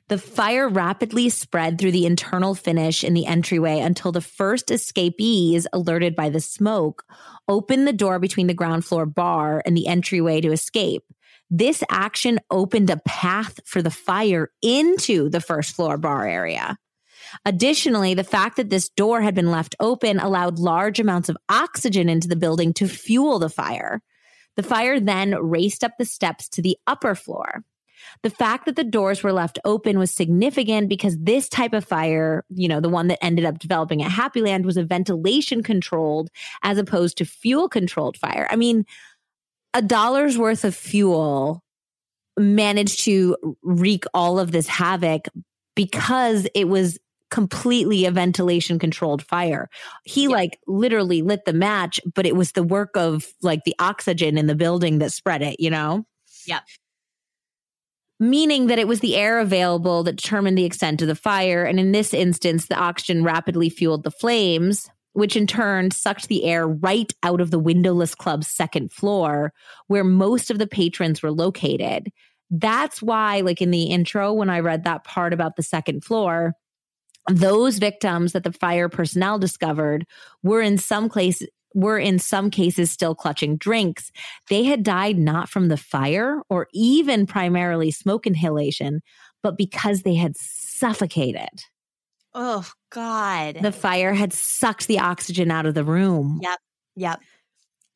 The fire rapidly spread through the internal finish in the entryway until the first escapees, alerted by the smoke, opened the door between the ground floor bar and the entryway to escape. This action opened a path for the fire into the first floor bar area. Additionally, the fact that this door had been left open allowed large amounts of oxygen into the building to fuel the fire. The fire then raced up the steps to the upper floor. The fact that the doors were left open was significant because this type of fire, you know, the one that ended up developing at Happyland was a ventilation controlled as opposed to fuel controlled fire. I mean, a dollar's worth of fuel managed to wreak all of this havoc because it was completely a ventilation controlled fire. He yeah. like literally lit the match, but it was the work of like the oxygen in the building that spread it, you know? Yeah meaning that it was the air available that determined the extent of the fire. And in this instance, the oxygen rapidly fueled the flames, which in turn sucked the air right out of the windowless club's second floor, where most of the patrons were located. That's why, like in the intro, when I read that part about the second floor, those victims that the fire personnel discovered were in some place were in some cases still clutching drinks. They had died not from the fire or even primarily smoke inhalation, but because they had suffocated. Oh, God. The fire had sucked the oxygen out of the room. Yep. Yep.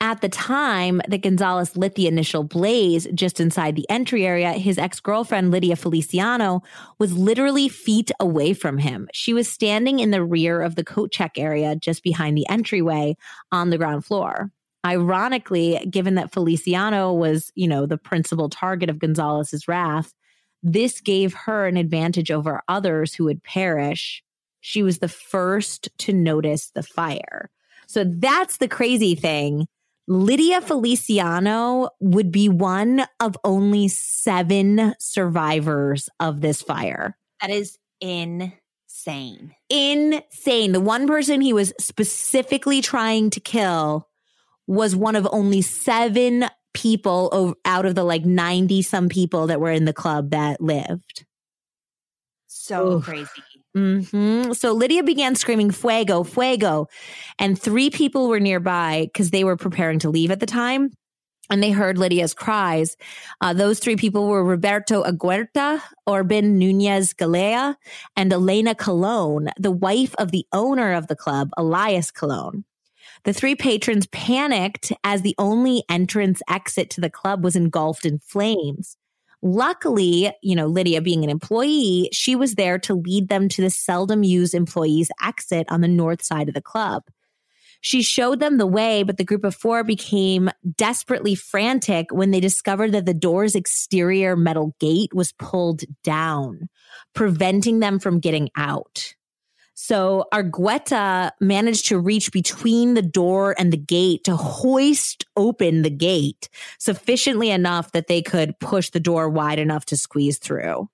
At the time that Gonzalez lit the initial blaze just inside the entry area, his ex girlfriend, Lydia Feliciano, was literally feet away from him. She was standing in the rear of the coat check area just behind the entryway on the ground floor. Ironically, given that Feliciano was, you know, the principal target of Gonzalez's wrath, this gave her an advantage over others who would perish. She was the first to notice the fire. So that's the crazy thing Lydia Feliciano would be one of only seven survivors of this fire. That is insane. Insane. The one person he was specifically trying to kill was one of only seven people out of the like 90 some people that were in the club that lived. So Oof. crazy. Mm-hmm. So Lydia began screaming, Fuego, Fuego. And three people were nearby because they were preparing to leave at the time. And they heard Lydia's cries. Uh, those three people were Roberto Argueta, Orbin Nunez Galea, and Elena Colon, the wife of the owner of the club, Elias Colon. The three patrons panicked as the only entrance exit to the club was engulfed in flames. Luckily, you know, Lydia being an employee, she was there to lead them to the seldom used employees exit on the north side of the club. She showed them the way, but the group of four became desperately frantic when they discovered that the door's exterior metal gate was pulled down, preventing them from getting out. So Argueta managed to reach between the door and the gate to hoist open the gate sufficiently enough that they could push the door wide enough to squeeze through.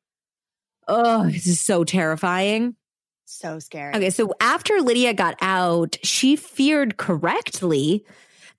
Oh, this is so terrifying. So scary. Okay, so after Lydia got out, she feared correctly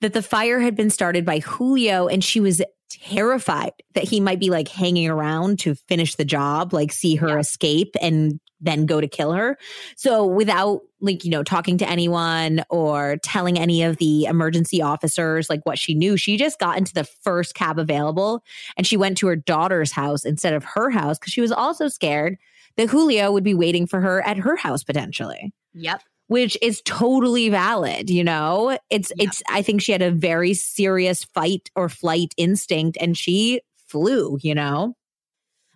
that the fire had been started by Julio and she was terrified that he might be like hanging around to finish the job, like see her yeah. escape and then go to kill her. So without like, you know, talking to anyone or telling any of the emergency officers like what she knew, she just got into the first cab available and she went to her daughter's house instead of her house because she was also scared that Julio would be waiting for her at her house potentially. Yep. Which is totally valid, you know? It's yep. it's I think she had a very serious fight or flight instinct and she flew, you know?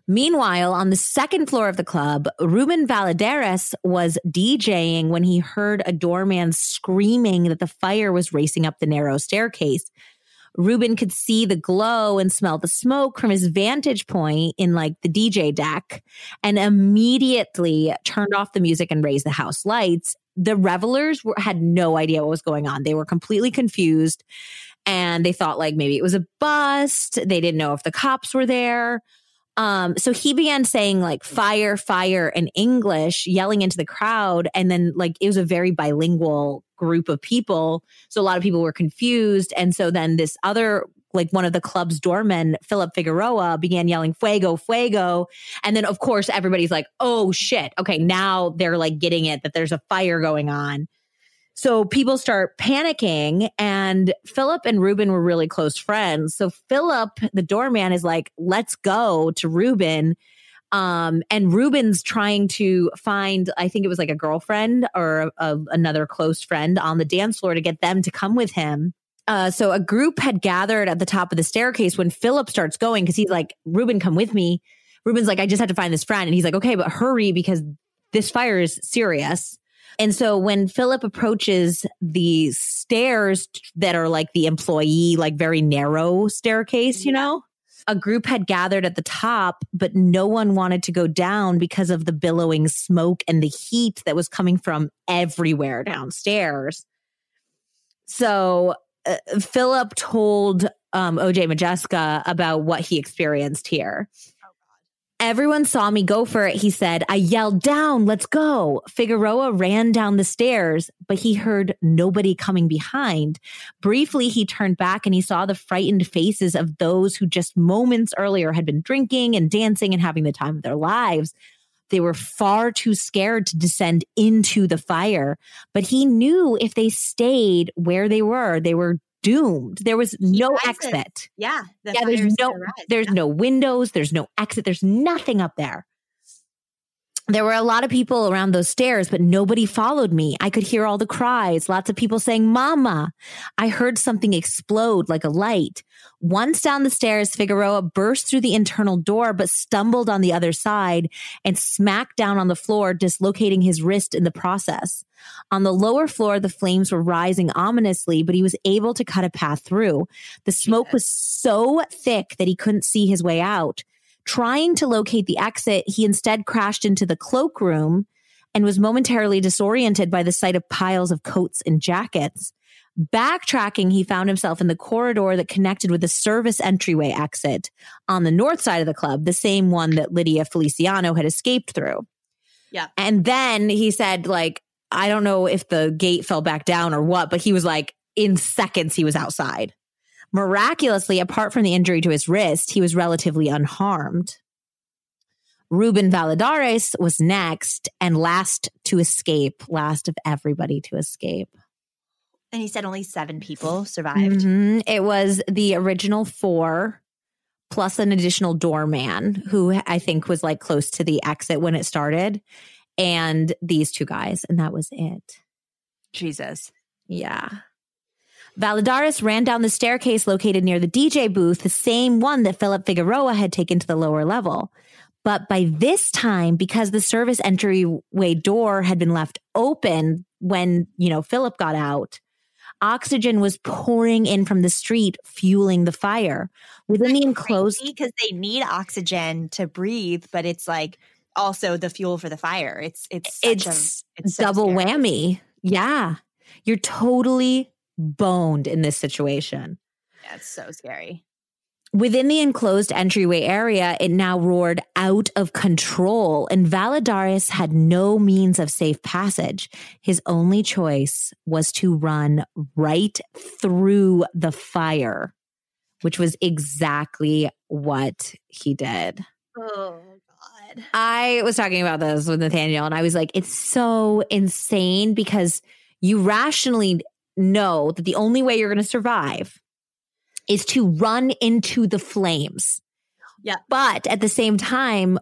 Meanwhile, on the second floor of the club, Ruben Valladares was DJing when he heard a doorman screaming that the fire was racing up the narrow staircase. Ruben could see the glow and smell the smoke from his vantage point in like the DJ deck and immediately turned off the music and raised the house lights. The revelers were, had no idea what was going on. They were completely confused and they thought like maybe it was a bust. They didn't know if the cops were there. Um, so he began saying like fire, fire in English, yelling into the crowd. And then like it was a very bilingual group of people. So a lot of people were confused. And so then this other like one of the club's doormen, Philip Figueroa, began yelling "Fuego, Fuego," and then of course everybody's like, "Oh shit!" Okay, now they're like getting it that there's a fire going on. So people start panicking, and Philip and Ruben were really close friends. So Philip, the doorman, is like, let's go to Ruben. Um, and Ruben's trying to find, I think it was like a girlfriend or a, another close friend on the dance floor to get them to come with him. Uh, so a group had gathered at the top of the staircase when Philip starts going because he's like, Ruben, come with me. Ruben's like, I just had to find this friend. And he's like, okay, but hurry because this fire is serious. And so when Philip approaches the stairs that are like the employee, like very narrow staircase, you know, a group had gathered at the top, but no one wanted to go down because of the billowing smoke and the heat that was coming from everywhere downstairs. So uh, Philip told um, OJ Modjeska about what he experienced here. Everyone saw me go for it, he said. I yelled down, let's go. Figueroa ran down the stairs, but he heard nobody coming behind. Briefly, he turned back and he saw the frightened faces of those who just moments earlier had been drinking and dancing and having the time of their lives. They were far too scared to descend into the fire, but he knew if they stayed where they were, they were doomed. There was no exit. Yeah. The yeah. There's no, there's yeah. no windows. There's no exit. There's nothing up there. There were a lot of people around those stairs, but nobody followed me. I could hear all the cries, lots of people saying, Mama. I heard something explode like a light. Once down the stairs, Figueroa burst through the internal door, but stumbled on the other side and smacked down on the floor, dislocating his wrist in the process. On the lower floor, the flames were rising ominously, but he was able to cut a path through. The smoke was so thick that he couldn't see his way out. Trying to locate the exit, he instead crashed into the cloakroom and was momentarily disoriented by the sight of piles of coats and jackets. Backtracking, he found himself in the corridor that connected with the service entryway exit on the north side of the club, the same one that Lydia Feliciano had escaped through. Yeah. And then he said, like, I don't know if the gate fell back down or what, but he was like, in seconds, he was outside. Miraculously, apart from the injury to his wrist, he was relatively unharmed. Ruben Valladares was next and last to escape, last of everybody to escape. And he said only seven people survived. Mm-hmm. It was the original four plus an additional doorman who I think was like close to the exit when it started, and these two guys, and that was it. Jesus. Yeah. Valladares ran down the staircase located near the DJ booth, the same one that Philip Figueroa had taken to the lower level. But by this time, because the service entryway door had been left open when, you know, Philip got out, oxygen was pouring in from the street, fueling the fire. Within the enclosed because they need oxygen to breathe, but it's like also the fuel for the fire. It's it's it's, a, it's double so whammy. Yeah. You're totally boned in this situation. Yeah, so scary. Within the enclosed entryway area, it now roared out of control, and Valladares had no means of safe passage. His only choice was to run right through the fire, which was exactly what he did. Oh, God. I was talking about this with Nathaniel, and I was like, it's so insane because you rationally know that the only way you're going to survive is to run into the flames. Yeah. But at the same time,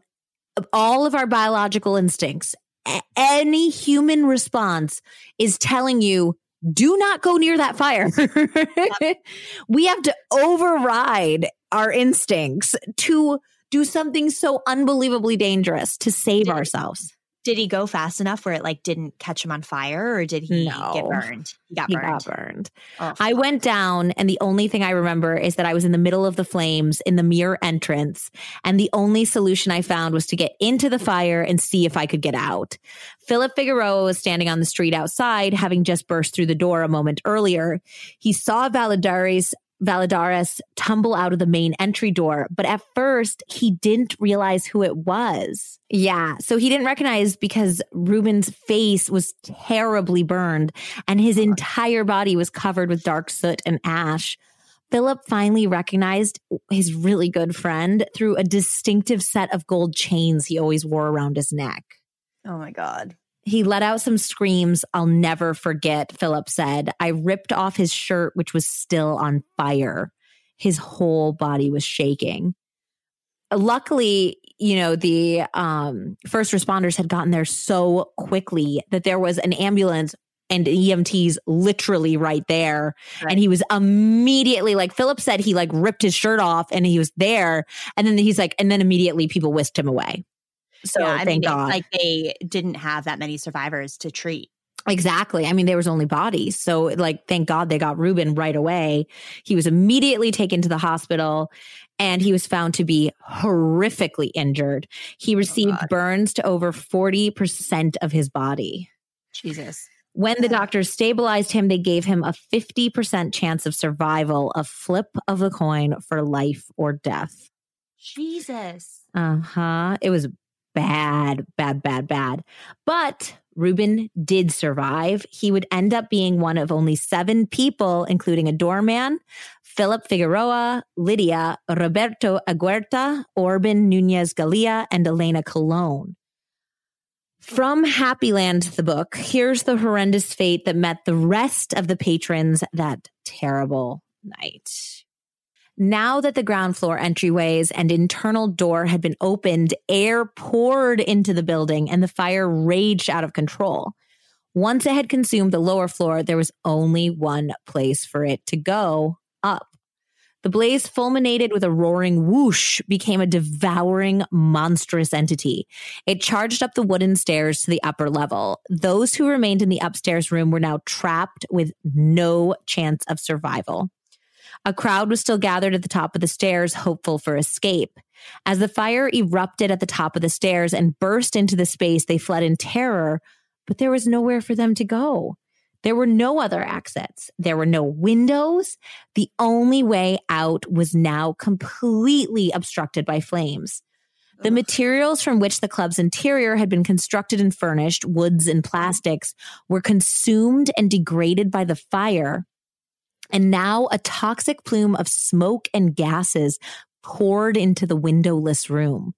all of our biological instincts, any human response is telling you, do not go near that fire. we have to override our instincts to do something so unbelievably dangerous to save ourselves. Did he go fast enough where it like didn't catch him on fire or did he No. get burned? He got he burned. got burned. Oh, I went down, and the only thing I remember is that I was in the middle of the flames in the mirror entrance. And the only solution I found was to get into the fire and see if I could get out. Philip Figueroa was standing on the street outside, having just burst through the door a moment earlier. He saw Valladares. Valladares tumble out of the main entry door, but at first he didn't realize who it was. Yeah, so he didn't recognize because Ruben's face was terribly burned and his entire body was covered with dark soot and ash. Philip finally recognized his really good friend through a distinctive set of gold chains he always wore around his neck. Oh my God. He let out some screams I'll never forget, Philip said. I ripped off his shirt, which was still on fire. His whole body was shaking. Luckily, you know, the um, first responders had gotten there so quickly that there was an ambulance and EMTs literally right there. Right. And he was immediately like Philip said, he like ripped his shirt off and he was there. And then he's like, and then immediately people whisked him away. So yeah, I thank mean, God. like they didn't have that many survivors to treat. Exactly. I mean, there was only bodies. So, like, thank God they got Ruben right away. He was immediately taken to the hospital and he was found to be horrifically injured. He received God. burns to over 40% of his body. Jesus. When the doctors stabilized him, they gave him a 50% chance of survival, a flip of the coin for life or death. Jesus. Uh huh. It was bad, bad, bad, bad. But Ruben did survive. He would end up being one of only seven people, including a doorman, Philip Figueroa, Lydia, Roberto Argueta, Orban Nunez Galia, and Elena Colon. From Happy Land, the book, here's the horrendous fate that met the rest of the patrons that terrible night. Now that the ground floor entryways and internal door had been opened, air poured into the building and the fire raged out of control. Once it had consumed the lower floor, there was only one place for it to go up. The blaze fulminated with a roaring whoosh, became a devouring, monstrous entity. It charged up the wooden stairs to the upper level. Those who remained in the upstairs room were now trapped with no chance of survival. A crowd was still gathered at the top of the stairs, hopeful for escape. As the fire erupted at the top of the stairs and burst into the space, they fled in terror, but there was nowhere for them to go. There were no other exits. There were no windows. The only way out was now completely obstructed by flames. The materials from which the club's interior had been constructed and furnished, woods and plastics, were consumed and degraded by the fire. And now a toxic plume of smoke and gases poured into the windowless room.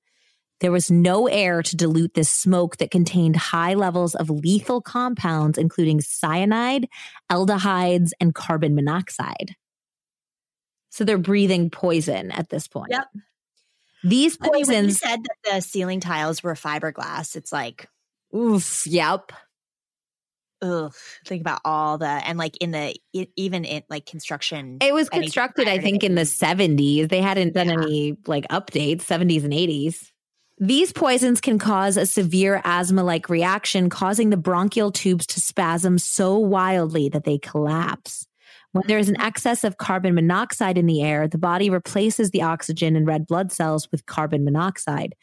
There was no air to dilute this smoke that contained high levels of lethal compounds, including cyanide, aldehydes, and carbon monoxide. So they're breathing poison at this point. Yep. These I mean, when you poisons, said that the ceiling tiles were fiberglass, it's like, oof, yep. Ugh. Think about all the and like in the even in like construction. It was constructed, I think, in the 70s. They hadn't done Yeah. any like updates, 70s and 80s. These poisons can cause a severe asthma like reaction, causing the bronchial tubes to spasm so wildly that they collapse. When there is an excess of carbon monoxide in the air, the body replaces the oxygen in red blood cells with carbon monoxide.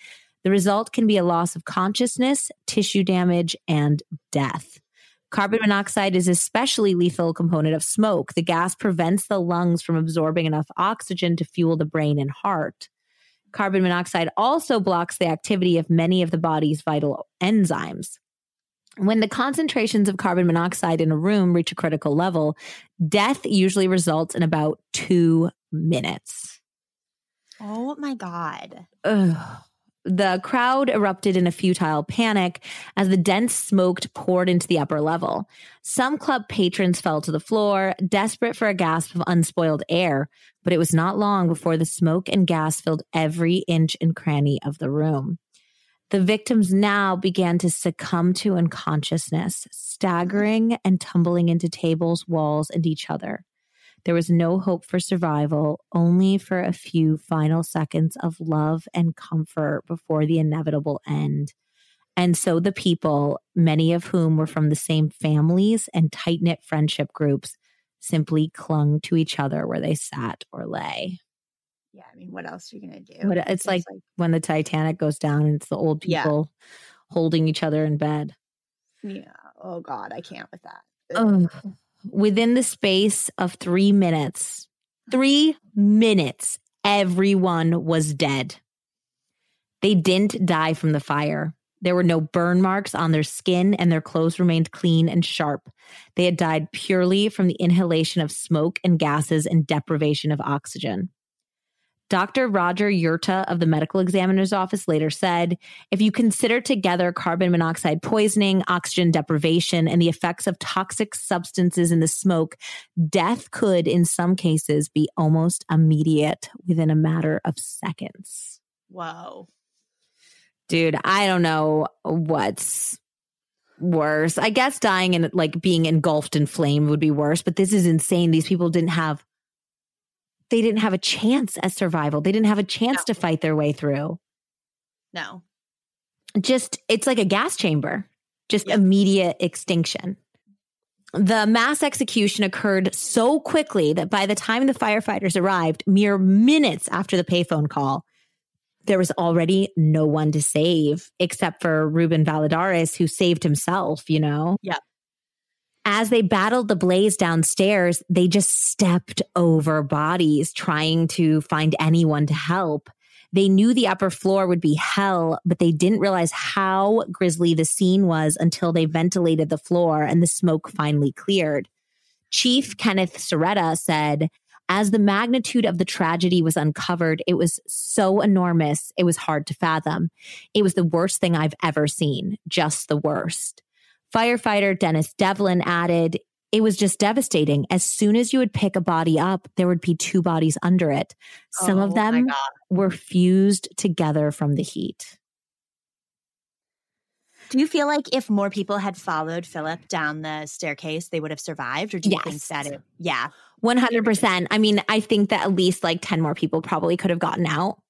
The result can be a loss of consciousness, tissue damage, and death. Carbon monoxide is especially lethal component of smoke. The gas prevents the lungs from absorbing enough oxygen to fuel the brain and heart. Carbon monoxide also blocks the activity of many of the body's vital enzymes. When the concentrations of carbon monoxide in a room reach a critical level, death usually results in about two minutes. Oh my god. Ugh. The crowd erupted in a futile panic as the dense smoke poured into the upper level. Some club patrons fell to the floor, desperate for a gasp of unspoiled air, but it was not long before the smoke and gas filled every inch and cranny of the room. The victims now began to succumb to unconsciousness, staggering and tumbling into tables, walls, and each other. There was no hope for survival, only for a few final seconds of love and comfort before the inevitable end. And so the people, many of whom were from the same families and tight knit friendship groups, simply clung to each other where they sat or lay. Yeah, I mean, what else are you gonna do? What, it's, like, like, when the Titanic goes down and it's the old people yeah. holding each other in bed. Yeah. Oh God, I can't with that. Oh. Within the space of three minutes, three minutes, everyone was dead. They didn't die from the fire. There were no burn marks on their skin, and their clothes remained clean and sharp. They had died purely from the inhalation of smoke and gases and deprivation of oxygen. Dr. Roger Yurta of the medical examiner's office later said if you consider together carbon monoxide poisoning, oxygen deprivation, and the effects of toxic substances in the smoke, death could, in some cases, be almost immediate within a matter of seconds. Whoa. Dude, I don't know what's worse. I guess dying and like being engulfed in flame would be worse, but this is insane. These people didn't have they didn't have a chance at survival. They didn't have a chance no. to fight their way through. No. Just, it's like a gas chamber, just yep. immediate extinction. The mass execution occurred so quickly that by the time the firefighters arrived, mere minutes after the payphone call, there was already no one to save except for Ruben Valladares, who saved himself, you know? Yeah as they battled the blaze downstairs, they just stepped over bodies trying to find anyone to help. They knew the upper floor would be hell, but they didn't realize how grisly the scene was until they ventilated the floor and the smoke finally cleared. Chief Kenneth Serretta said, as the magnitude of the tragedy was uncovered, it was so enormous, it was hard to fathom. It was the worst thing I've ever seen, just the worst. Firefighter Dennis Devlin added, it was just devastating. As soon as you would pick a body up, there would be two bodies under it. Some oh, of them were fused together from the heat. Do you feel like if more people had followed Philip down the staircase, they would have survived? Or do you yes. think that it, yeah. 100%. I mean, I think that at least like 10 more people probably could have gotten out.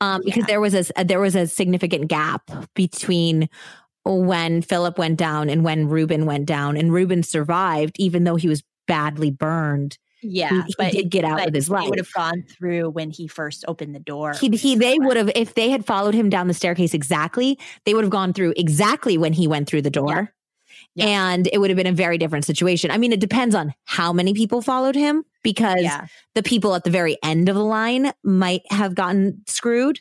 Um, because yeah. there was a there was a significant gap between when Philip went down and when Ruben went down, and Ruben survived, even though he was badly burned. Yeah, he, he but did get out with his life. He would have gone through when he first opened the door. He, he they would have if they had followed him down the staircase exactly. They would have gone through exactly when he went through the door. Yeah. Yeah. And it would have been a very different situation. I mean, it depends on how many people followed him because yeah. the people at the very end of the line might have gotten screwed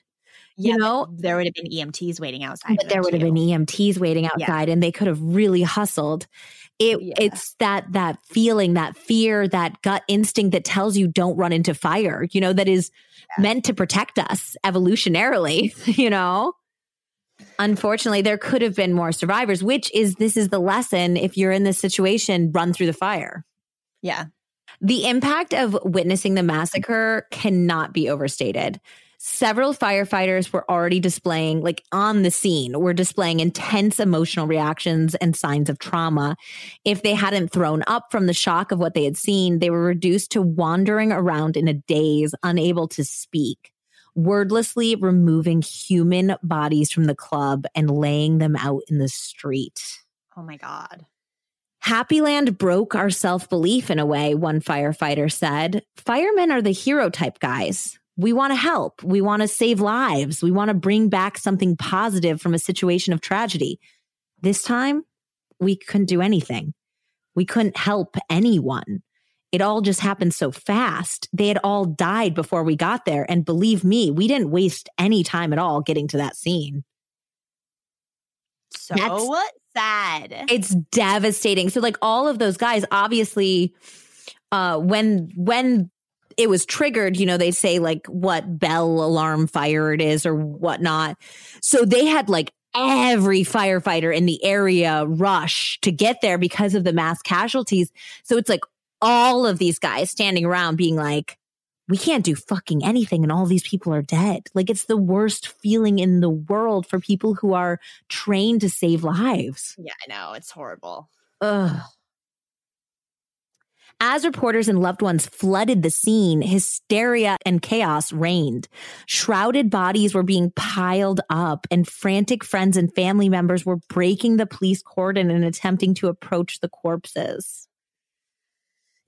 you know? there would have been emts waiting outside but there would have been emts waiting outside yeah. and they could have really hustled. It yeah. it's that that feeling that fear that gut instinct that tells you don't run into fire you know that is yeah. meant to protect us evolutionarily you know? Unfortunately there could have been more survivors which is this is the lesson if you're in this situation run through the fire. Yeah. The impact of witnessing the massacre cannot be overstated several firefighters were already displaying, like on the scene, were displaying intense emotional reactions and signs of trauma. If they hadn't thrown up from the shock of what they had seen, they were reduced to wandering around in a daze, unable to speak, wordlessly removing human bodies from the club and laying them out in the street. Oh my God. Happyland broke our self belief in a way, one firefighter said. Firemen are the hero type guys we want to help. We want to save lives. We want to bring back something positive from a situation of tragedy. This time, we couldn't do anything. We couldn't help anyone. It all just happened so fast. They had all died before we got there. And believe me, we didn't waste any time at all getting to that scene. So That's, sad. It's devastating. So, like all of those guys, obviously, uh, when when it was triggered, you know, they say like what bell alarm fire it is or whatnot. So they had like every firefighter in the area rush to get there because of the mass casualties. So it's like all of these guys standing around being like, we can't do fucking anything and all these people are dead. Like it's the worst feeling in the world for people who are trained to save lives. Yeah, I know. It's horrible. Ugh. As reporters and loved ones flooded the scene, hysteria and chaos reigned. Shrouded bodies were being piled up, and frantic friends and family members were breaking the police cordon and attempting to approach the corpses.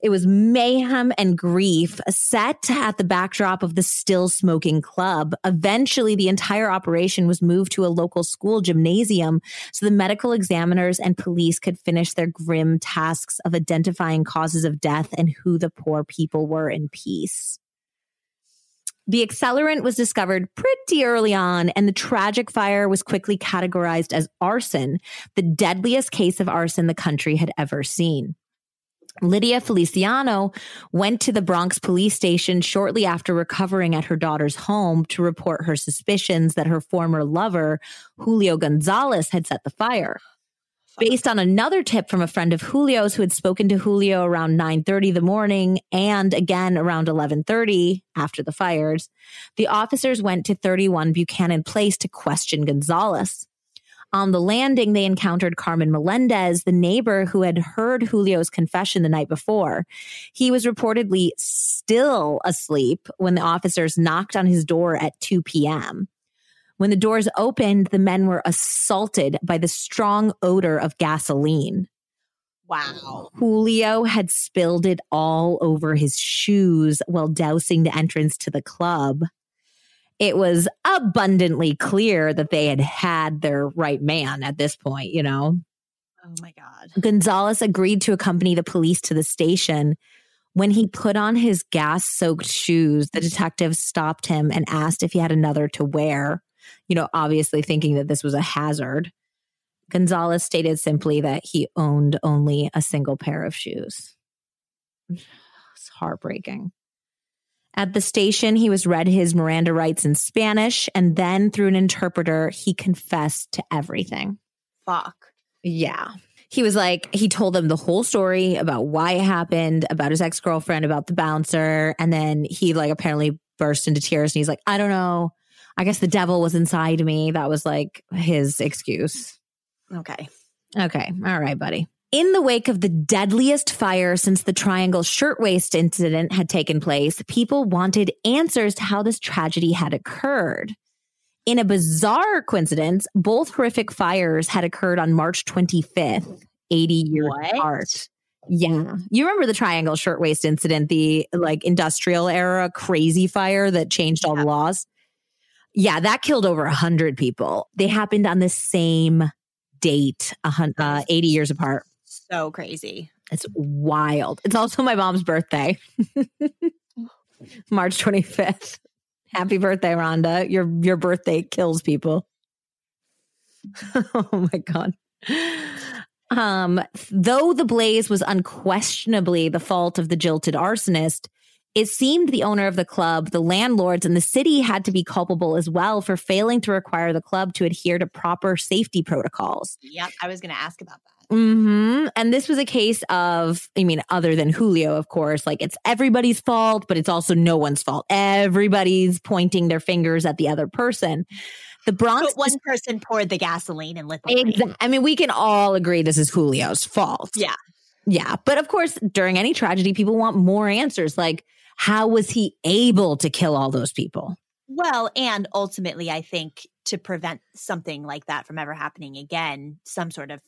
It was mayhem and grief set at the backdrop of the still smoking club. Eventually, the entire operation was moved to a local school gymnasium so the medical examiners and police could finish their grim tasks of identifying causes of death and who the poor people were in peace. The accelerant was discovered pretty early on, and the tragic fire was quickly categorized as arson, the deadliest case of arson the country had ever seen. Lydia Feliciano went to the Bronx police station shortly after recovering at her daughter's home to report her suspicions that her former lover, Julio Gonzalez, had set the fire. Based on another tip from a friend of Julio's who had spoken to Julio around 9:30 the morning and again around 11:30 after the fires, the officers went to 31 Buchanan Place to question Gonzalez. On the landing, they encountered Carmen Melendez, the neighbor who had heard Julio's confession the night before. He was reportedly still asleep when the officers knocked on his door at 2 p.m. When the doors opened, the men were assaulted by the strong odor of gasoline. Wow. Julio had spilled it all over his shoes while dousing the entrance to the club it was abundantly clear that they had had their right man at this point, you know? Oh my God. Gonzalez agreed to accompany the police to the station. When he put on his gas soaked shoes, the detective stopped him and asked if he had another to wear, you know, obviously thinking that this was a hazard. Gonzalez stated simply that he owned only a single pair of shoes. It's heartbreaking. At the station, he was read his Miranda rights in Spanish, and then through an interpreter, he confessed to everything. Fuck. Yeah. He was like, he told them the whole story about why it happened, about his ex girlfriend, about the bouncer. And then he, like, apparently burst into tears and he's like, I don't know. I guess the devil was inside me. That was like his excuse. Okay. Okay. All right, buddy. In the wake of the deadliest fire since the Triangle Shirtwaist incident had taken place, people wanted answers to how this tragedy had occurred. In a bizarre coincidence, both horrific fires had occurred on March 25th, 80 years What? apart. Yeah. You remember the Triangle Shirtwaist incident, the like industrial era crazy fire that changed all the laws? Yeah, that killed over 100 people. They happened on the same date, uh, 80 years apart. So crazy. It's wild. It's also my mom's birthday, March 25th. Happy birthday, Rhonda. Your your birthday kills people. oh my god. Um, though the blaze was unquestionably the fault of the jilted arsonist, it seemed the owner of the club, the landlords, and the city had to be culpable as well for failing to require the club to adhere to proper safety protocols. Yep. I was going to ask about that. Hmm And this was a case of, I mean, other than Julio, of course, like it's everybody's fault, but it's also no one's fault. Everybody's pointing their fingers at the other person. The Bronx. But one person poured the gasoline and lit the. Exa- I mean, we can all agree this is Julio's fault. Yeah. Yeah. But of course, during any tragedy, people want more answers. Like, how was he able to kill all those people? Well, and ultimately, I think to prevent something like that from ever happening again, some sort of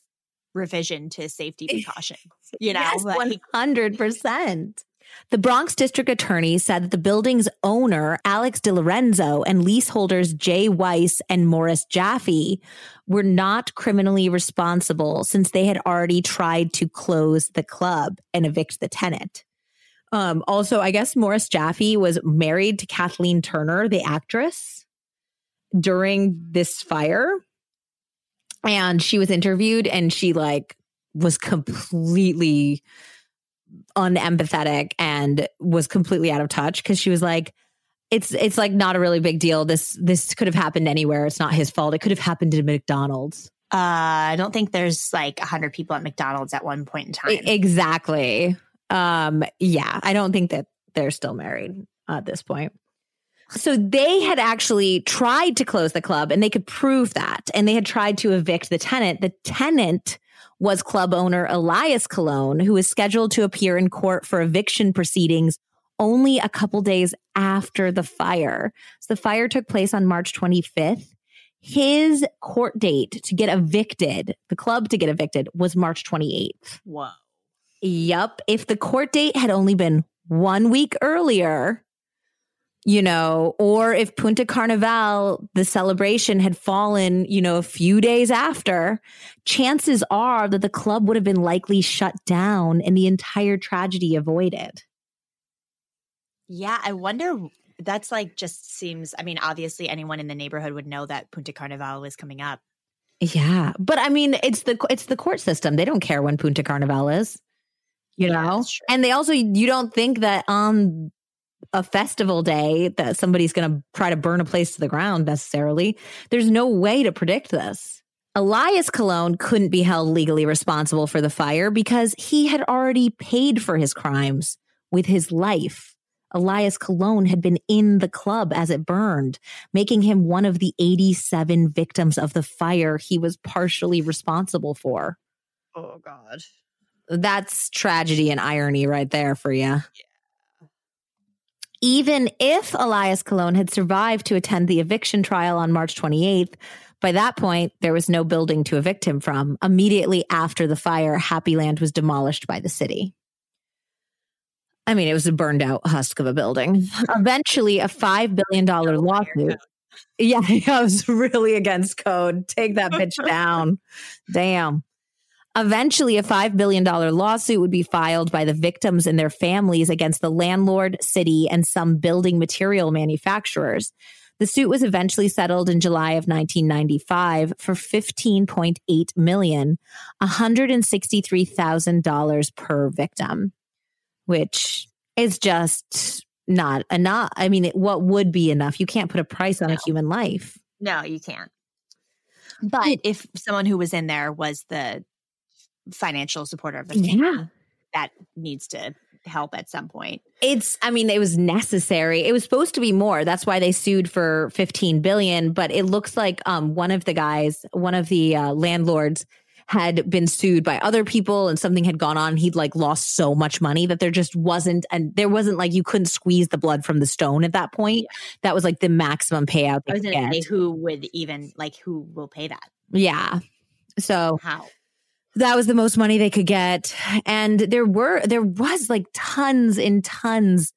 revision to safety precautions. You know, Yes, like, 100%. The Bronx District Attorney said that the building's owner, Alex DiLorenzo, and leaseholders Jay Weiss and Morris Jaffe were not criminally responsible since they had already tried to close the club and evict the tenant. Um, also, I guess Morris Jaffe was married to Kathleen Turner, the actress, during this fire. And she was interviewed and she like was completely unempathetic and was completely out of touch because she was like it's it's like not a really big deal. This this could have happened anywhere. It's not his fault. It could have happened to mcdonald's. Uh, I don't think there's like 100 people at McDonald's at one point in time. Exactly. Um yeah i don't think that they're still married at this point So they had actually tried to close the club and they could prove that. And they had tried to evict the tenant. The tenant was club owner Elias Colon, who was scheduled to appear in court for eviction proceedings only a couple days after the fire. So the fire took place on March 25th. His court date to get evicted, the club to get evicted, was March 28th. Whoa. Yup. If the court date had only been one week earlier, you know, or if Punta Carnival, the celebration had fallen, you know, a few days after, chances are that the club would have been likely shut down and the entire tragedy avoided. Yeah, I wonder. That's like just seems. I mean, obviously, anyone in the neighborhood would know that Punta Carnival was coming up. Yeah, but I mean, it's the it's the court system. They don't care when Punta Carnival is, you Yeah, know. And they also you don't think that on a festival day that somebody's going to try to burn a place to the ground necessarily. There's no way to predict this. Elias Colon couldn't be held legally responsible for the fire because he had already paid for his crimes with his life. Elias Colon had been in the club as it burned, making him one of the 87 victims of the fire he was partially responsible for. Oh God. That's tragedy and irony right there for you. Even if Elias Colon had survived to attend the eviction trial on March 28th, by that point, there was no building to evict him from. Immediately after the fire, Happy Land was demolished by the city. I mean, it was a burned out husk of a building. Eventually, a $5 billion lawsuit. Yeah, I was really against code. Take that bitch down. Damn. Eventually, a $5 billion lawsuit would be filed by the victims and their families against the landlord, city, and some building material manufacturers. The suit was eventually settled in July of 1995 for $15.8 million, $163,000 per victim, which is just not enough. I mean, it, what would be enough? You can't put a price on a human life. No, you can't. But if someone who was in there was the financial supporter of the family, Yeah. that needs to help at some point. It's I mean it was necessary. It was supposed to be more. That's why they sued for 15 billion, but it looks like um one of the guys, one of the uh, landlords had been sued by other people and something had gone on. He'd like lost so much money that there just wasn't and there wasn't like you couldn't squeeze the blood from the stone at that point. That was like the maximum payout I was going to say who would even like who will pay that? Yeah. So How? That was the most money they could get and there were there was like tons and tons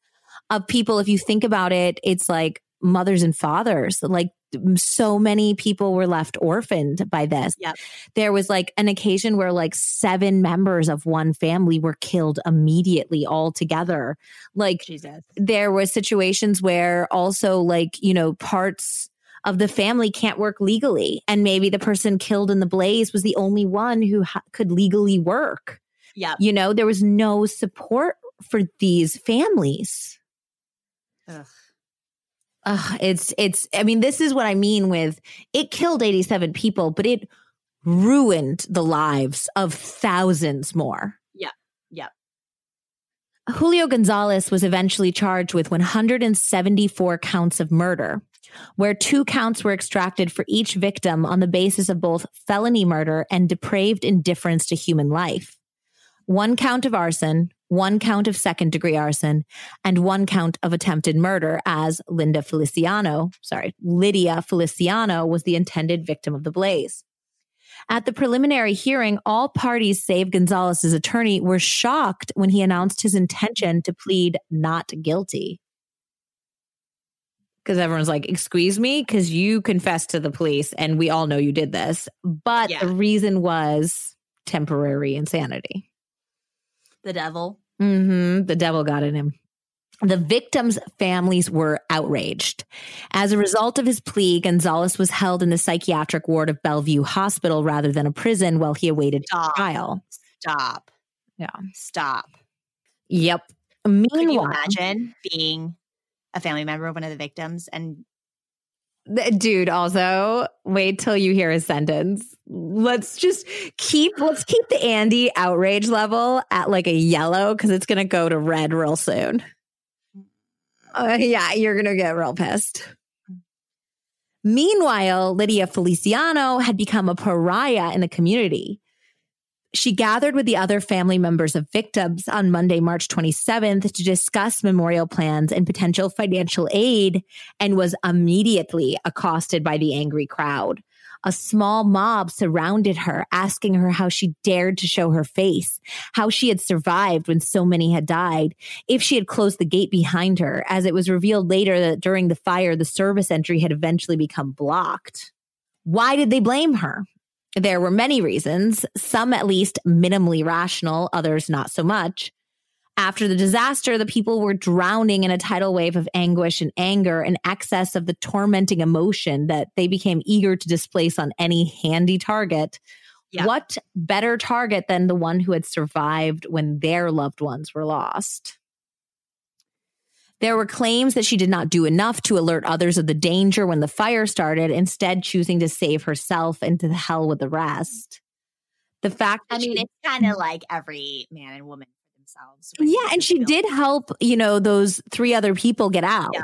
of people if you think about it it's like mothers and fathers like so many people were left orphaned by this Yep. there was like an occasion where like seven members of one family were killed immediately all together like Jesus. there was situations where also like you know parts of the family can't work legally and maybe the person killed in the blaze was the only one who ha- could legally work Yeah. you know there was no support for these families Ugh. Ugh, it's it's i mean this is what i mean with it killed 87 people but it ruined the lives of thousands more Yep. Yep. Julio Gonzalez was eventually charged with 174 counts of murder, where two counts were extracted for each victim on the basis of both felony murder and depraved indifference to human life. One count of arson, one count of second degree arson, and one count of attempted murder as Linda Feliciano, sorry, Lydia Feliciano was the intended victim of the blaze. At the preliminary hearing, all parties save Gonzalez's attorney were shocked when he announced his intention to plead not guilty. Because everyone's like, excuse me, because you confessed to the police and we all know you did this. But Yeah. the reason was temporary insanity. The devil. hmm The devil got in him. The victims' families were outraged. As a result of his plea, Gonzalez was held in the psychiatric ward of Bellevue Hospital rather than a prison while he awaited Stop. trial. Stop. Yeah. Stop. Yep. Meanwhile, Can you imagine being a family member of one of the victims and dude, also wait till you hear his sentence. Let's just keep let's keep the Andy outrage level at like a yellow because it's gonna go to red real soon. Uh, yeah, you're to get real pissed. Meanwhile, Lydia Feliciano had become a pariah in the community. She gathered with the other family members of victims on Monday, March 27th to discuss memorial plans and potential financial aid and was immediately accosted by the angry crowd. A small mob surrounded her, asking her how she dared to show her face, how she had survived when so many had died, if she had closed the gate behind her, as it was revealed later that during the fire, the service entry had eventually become blocked. Why did they blame her? There were many reasons, some at least minimally rational, others not so much. After the disaster, the people were drowning in a tidal wave of anguish and anger and excess of the tormenting emotion that they became eager to displace on any handy target. Yeah. What better target than the one who had survived when their loved ones were lost? There were claims that she did not do enough to alert others of the danger when the fire started, instead, choosing to save herself and to the hell with the rest. The fact I mean, she, it's kind of like every man and woman for themselves. Yeah, and she did help, you know, those three other people get out. Yeah.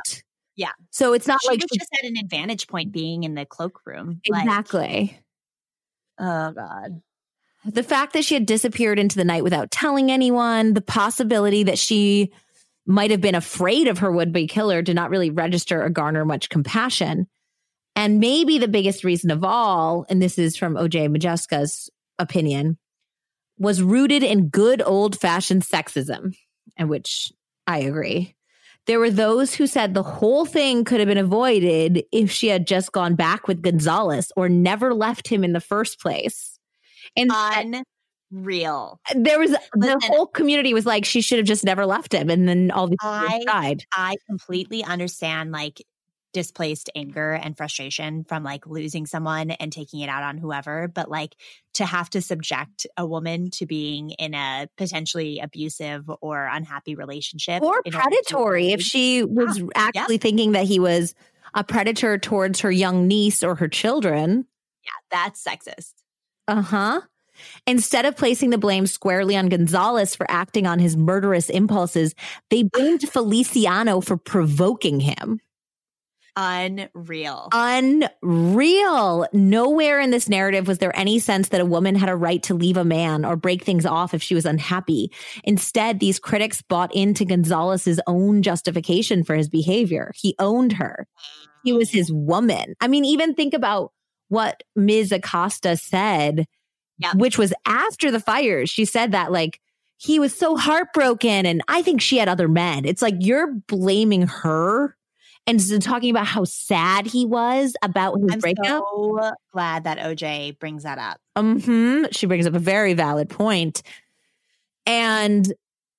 yeah. So it's not she like she just had an advantage point being in the cloakroom. Exactly. Like, oh God. The fact that she had disappeared into the night without telling anyone, the possibility that she might have been afraid of her would be killer did not really register or garner much compassion. And maybe the biggest reason of all, and this is from OJ Modjeska's opinion, was rooted in good old fashioned sexism, and which I agree. There were those who said the whole thing could have been avoided if she had just gone back with Gonzalez or never left him in the first place. And unreal. There was Listen, the whole community was like, she should have just never left him. And then all these I, died. I completely understand like displaced anger and frustration from like losing someone and taking it out on whoever but like to have to subject a woman to being in a potentially abusive or unhappy relationship or predatory if she was yeah. actually yeah. thinking that he was a predator towards her young niece or her children yeah that's sexist uh-huh Instead of placing the blame squarely on Gonzalez for acting on his murderous impulses, they blamed Feliciano for provoking him. Unreal. Unreal. Nowhere in this narrative was there any sense that a woman had a right to leave a man or break things off if she was unhappy. Instead, these critics bought into Gonzalez's own justification for his behavior. He owned her. He was his woman. I mean, even think about what Ms. Acosta said, yep. which was after the fires. She said that like he was so heartbroken and I think she had other men. It's like you're blaming her and talking about how sad he was about his I'm breakup. So glad that OJ brings that up. hmm She brings up a very valid point, and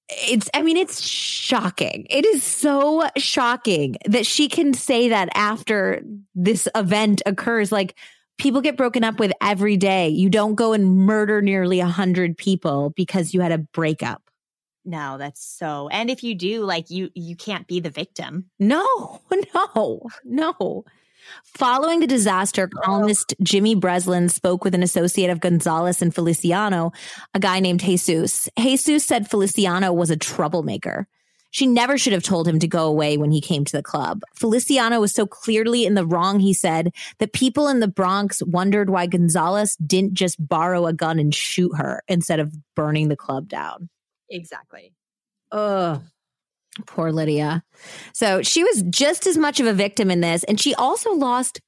it's. I mean, it's shocking. It is so shocking that she can say that after this event occurs. Like people get broken up with every day. You don't go and murder nearly a hundred people because you had a breakup. No, that's so. And if you do, like you you can't be the victim. No, no, no. Following the disaster, oh. columnist Jimmy Breslin spoke with an associate of Gonzalez and Feliciano, a guy named Jesus. Jesus said Feliciano was a troublemaker. She never should have told him to go away when he came to the club. Feliciano was so clearly in the wrong, he said, that people in the Bronx wondered why Gonzalez didn't just borrow a gun and shoot her instead of burning the club down. Exactly. Ugh. Poor Lydia. So she was just as much of a victim in this. And she also lost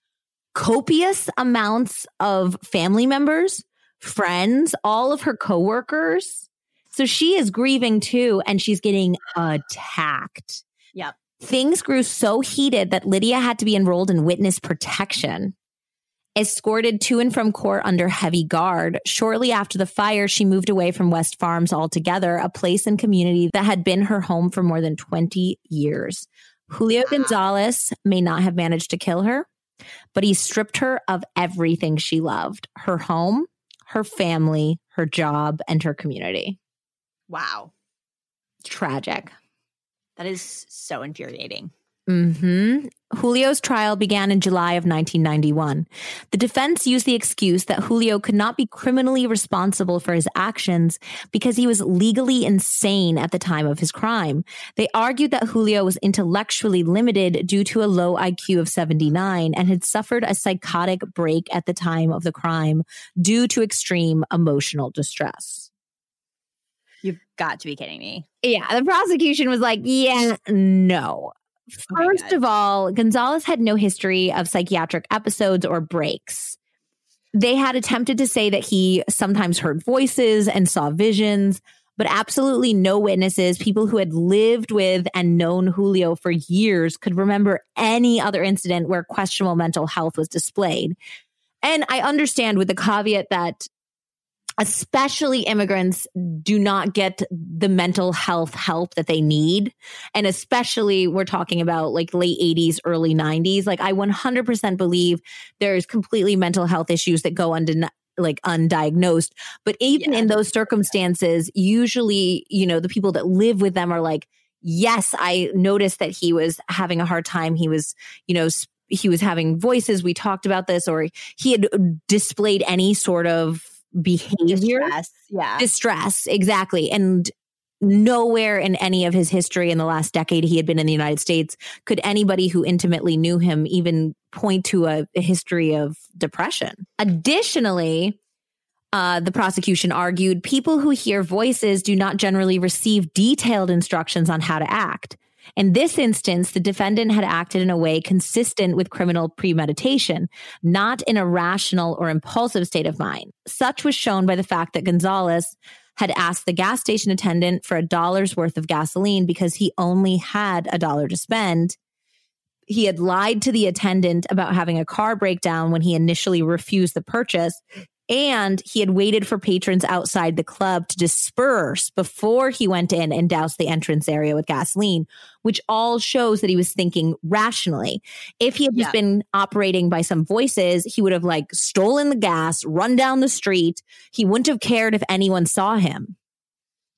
copious amounts of family members, friends, all of her coworkers. So she is grieving too, and she's getting attacked. Yep. Things grew so heated that Lydia had to be enrolled in witness protection escorted to and from court under heavy guard. Shortly after the fire, she moved away from West Farms altogether, a place and community that had been her home for more than 20 years. Julio Gonzalez may not have managed to kill her, but he stripped her of everything she loved her home, her family, her job, and her community. Wow. Tragic. That is so infuriating. hmm Julio's trial began in July of 1991. The defense used the excuse that Julio could not be criminally responsible for his actions because he was legally insane at the time of his crime. They argued that Julio was intellectually limited due to a low IQ of 79 and had suffered a psychotic break at the time of the crime due to extreme emotional distress. Got to be kidding me. Yeah, the prosecution was like, yeah, no. Oh First of all, Gonzalez had no history of psychiatric episodes or breaks. They had attempted to say that he sometimes heard voices and saw visions, but absolutely no witnesses, people who had lived with and known Julio for years, could remember any other incident where questionable mental health was displayed. And I understand with the caveat that especially immigrants do not get the mental health help that they need. And especially we're talking about like late 80s, early 90s. Like I 100% believe there's completely mental health issues that go undenied like undiagnosed. But even yeah. in those circumstances, usually, you know, the people that live with them are like, yes, I noticed that he was having a hard time. He was, you know, he was having voices. We talked about this, or he had uh, displayed any sort of behavior. Distress. Yeah. Distress. Exactly. And nowhere in any of his history in the last decade he had been in the United States could anybody who intimately knew him even point to a, a history of depression. Additionally, uh, the prosecution argued people who hear voices do not generally receive detailed instructions on how to act. In this instance, the defendant had acted in a way consistent with criminal premeditation, not in a rational or impulsive state of mind. Such was shown by the fact that Gonzalez had asked the gas station attendant for a dollar's worth of gasoline because he only had a dollar to spend. He had lied to the attendant about having a car breakdown when he initially refused the purchase and he had waited for patrons outside the club to disperse before he went in and doused the entrance area with gasoline, which all shows that he was thinking rationally. If he had just yeah. been operating by some voices, he would have like stolen the gas, run down the street. He wouldn't have cared if anyone saw him.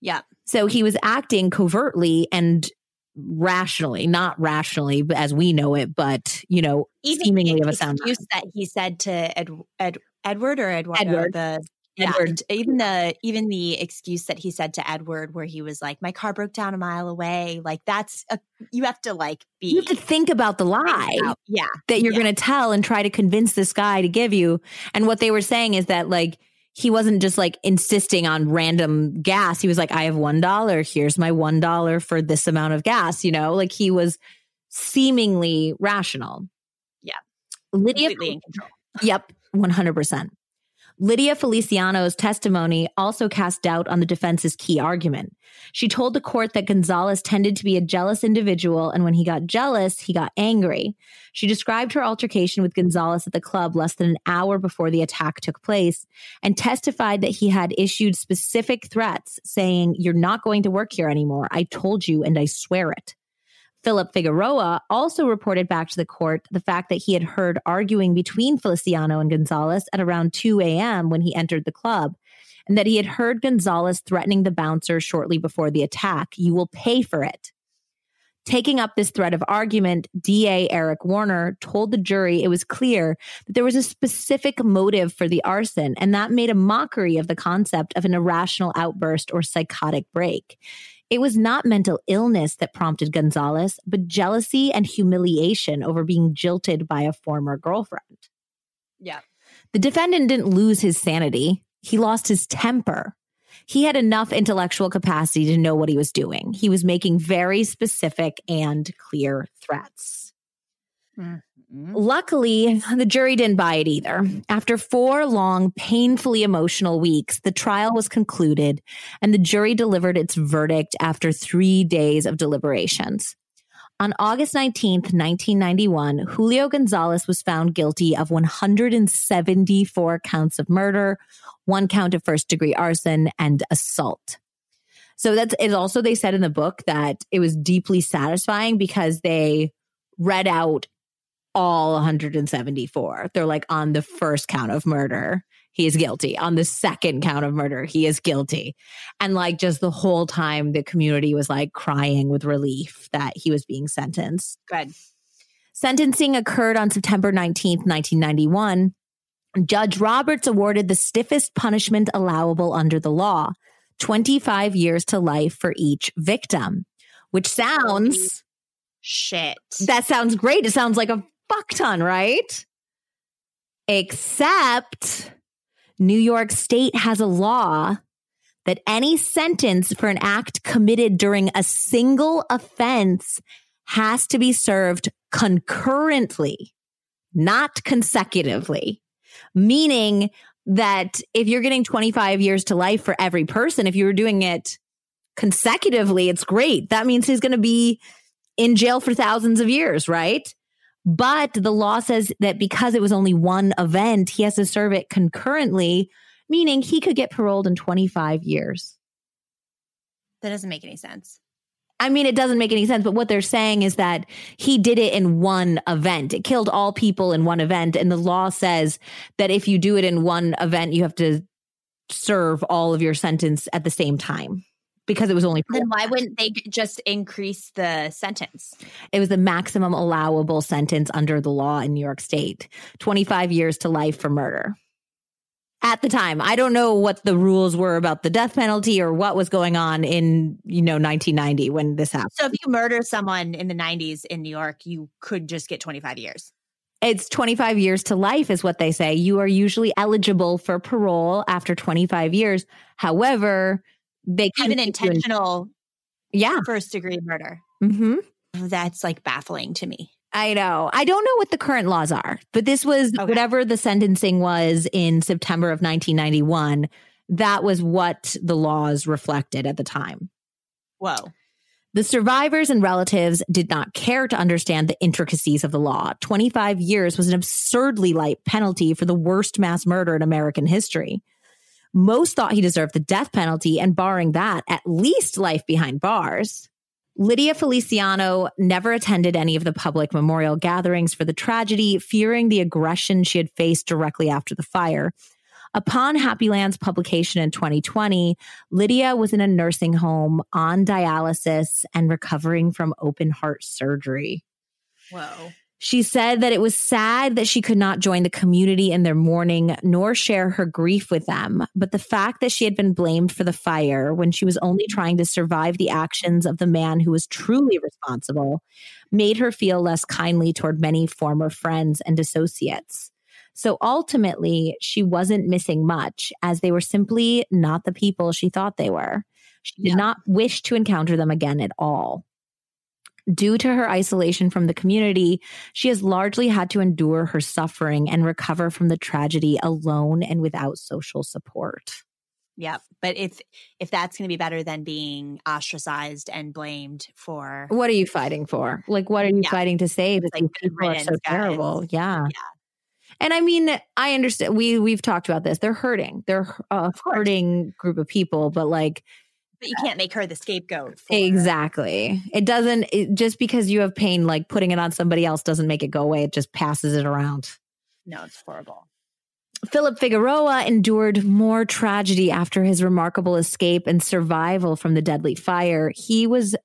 Yeah. So he was acting covertly and rationally, not rationally as we know it, but you know, Even seemingly of a sound. that he said to Ed, Ed, Edward or Eduardo, Edward. the Edward. Yeah, even the even the excuse that he said to Edward, where he was like, "My car broke down a mile away." Like that's a you have to like be. You have to think about the lie, yeah, that you're yeah. going to tell and try to convince this guy to give you. And what they were saying is that like he wasn't just like insisting on random gas. He was like, "I have one dollar. Here's my one dollar for this amount of gas." You know, like he was seemingly rational. Yeah, Lydia. Completely in control. Yep. 100%. Lydia Feliciano's testimony also cast doubt on the defense's key argument. She told the court that Gonzalez tended to be a jealous individual, and when he got jealous, he got angry. She described her altercation with Gonzalez at the club less than an hour before the attack took place and testified that he had issued specific threats saying, You're not going to work here anymore. I told you, and I swear it. Philip Figueroa also reported back to the court the fact that he had heard arguing between Feliciano and Gonzalez at around 2 a.m. when he entered the club, and that he had heard Gonzalez threatening the bouncer shortly before the attack You will pay for it. Taking up this thread of argument, DA Eric Warner told the jury it was clear that there was a specific motive for the arson, and that made a mockery of the concept of an irrational outburst or psychotic break. It was not mental illness that prompted Gonzalez, but jealousy and humiliation over being jilted by a former girlfriend. Yeah. The defendant didn't lose his sanity, he lost his temper. He had enough intellectual capacity to know what he was doing. He was making very specific and clear threats. Mm. Mm-hmm. Luckily, the jury didn't buy it either. After four long, painfully emotional weeks, the trial was concluded and the jury delivered its verdict after three days of deliberations. On August 19th, 1991, Julio Gonzalez was found guilty of 174 counts of murder, one count of first degree arson, and assault. So that's it. Also, they said in the book that it was deeply satisfying because they read out all 174. They're like on the first count of murder, he is guilty. On the second count of murder, he is guilty. And like just the whole time, the community was like crying with relief that he was being sentenced. Good. Sentencing occurred on September 19th, 1991. Judge Roberts awarded the stiffest punishment allowable under the law 25 years to life for each victim, which sounds shit. That sounds great. It sounds like a fuck ton, right? Except New York State has a law that any sentence for an act committed during a single offense has to be served concurrently, not consecutively. Meaning that if you're getting 25 years to life for every person, if you were doing it consecutively, it's great. That means he's going to be in jail for thousands of years, right? But the law says that because it was only one event, he has to serve it concurrently, meaning he could get paroled in 25 years. That doesn't make any sense. I mean, it doesn't make any sense, but what they're saying is that he did it in one event. It killed all people in one event. And the law says that if you do it in one event, you have to serve all of your sentence at the same time because it was only. Then why wouldn't they just increase the sentence? It was the maximum allowable sentence under the law in New York State 25 years to life for murder. At the time, I don't know what the rules were about the death penalty or what was going on in, you know, 1990 when this happened. So if you murder someone in the 90s in New York, you could just get 25 years. It's 25 years to life, is what they say. You are usually eligible for parole after 25 years. However, they even intentional yeah first degree murder mm-hmm. that's like baffling to me I know. I don't know what the current laws are, but this was okay. whatever the sentencing was in September of 1991. That was what the laws reflected at the time. Whoa. The survivors and relatives did not care to understand the intricacies of the law. 25 years was an absurdly light penalty for the worst mass murder in American history. Most thought he deserved the death penalty, and barring that, at least life behind bars. Lydia Feliciano never attended any of the public memorial gatherings for the tragedy, fearing the aggression she had faced directly after the fire. Upon Happyland's publication in 2020, Lydia was in a nursing home on dialysis and recovering from open heart surgery. Whoa. She said that it was sad that she could not join the community in their mourning nor share her grief with them. But the fact that she had been blamed for the fire when she was only trying to survive the actions of the man who was truly responsible made her feel less kindly toward many former friends and associates. So ultimately, she wasn't missing much as they were simply not the people she thought they were. She did yeah. not wish to encounter them again at all. Due to her isolation from the community, she has largely had to endure her suffering and recover from the tragedy alone and without social support. Yep. But if if that's going to be better than being ostracized and blamed for What are you fighting for? Like what are you yeah. fighting to save? Like people are so terrible. Yeah. Yeah. And I mean, I understand we we've talked about this. They're hurting. They're a hurting group of people, but like but you can't make her the scapegoat. Exactly. It doesn't, it, just because you have pain, like putting it on somebody else doesn't make it go away. It just passes it around. No, it's horrible. Philip Figueroa endured more tragedy after his remarkable escape and survival from the deadly fire. He was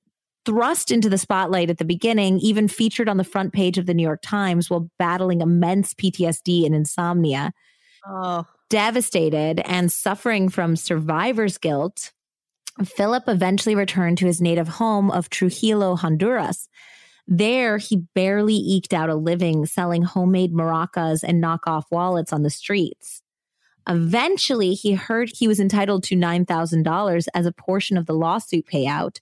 thrust into the spotlight at the beginning, even featured on the front page of the New York Times while battling immense PTSD and insomnia. Oh. Devastated and suffering from survivor's guilt, Philip eventually returned to his native home of Trujillo, Honduras. There, he barely eked out a living selling homemade maracas and knockoff wallets on the streets. Eventually, he heard he was entitled to $9,000 as a portion of the lawsuit payout.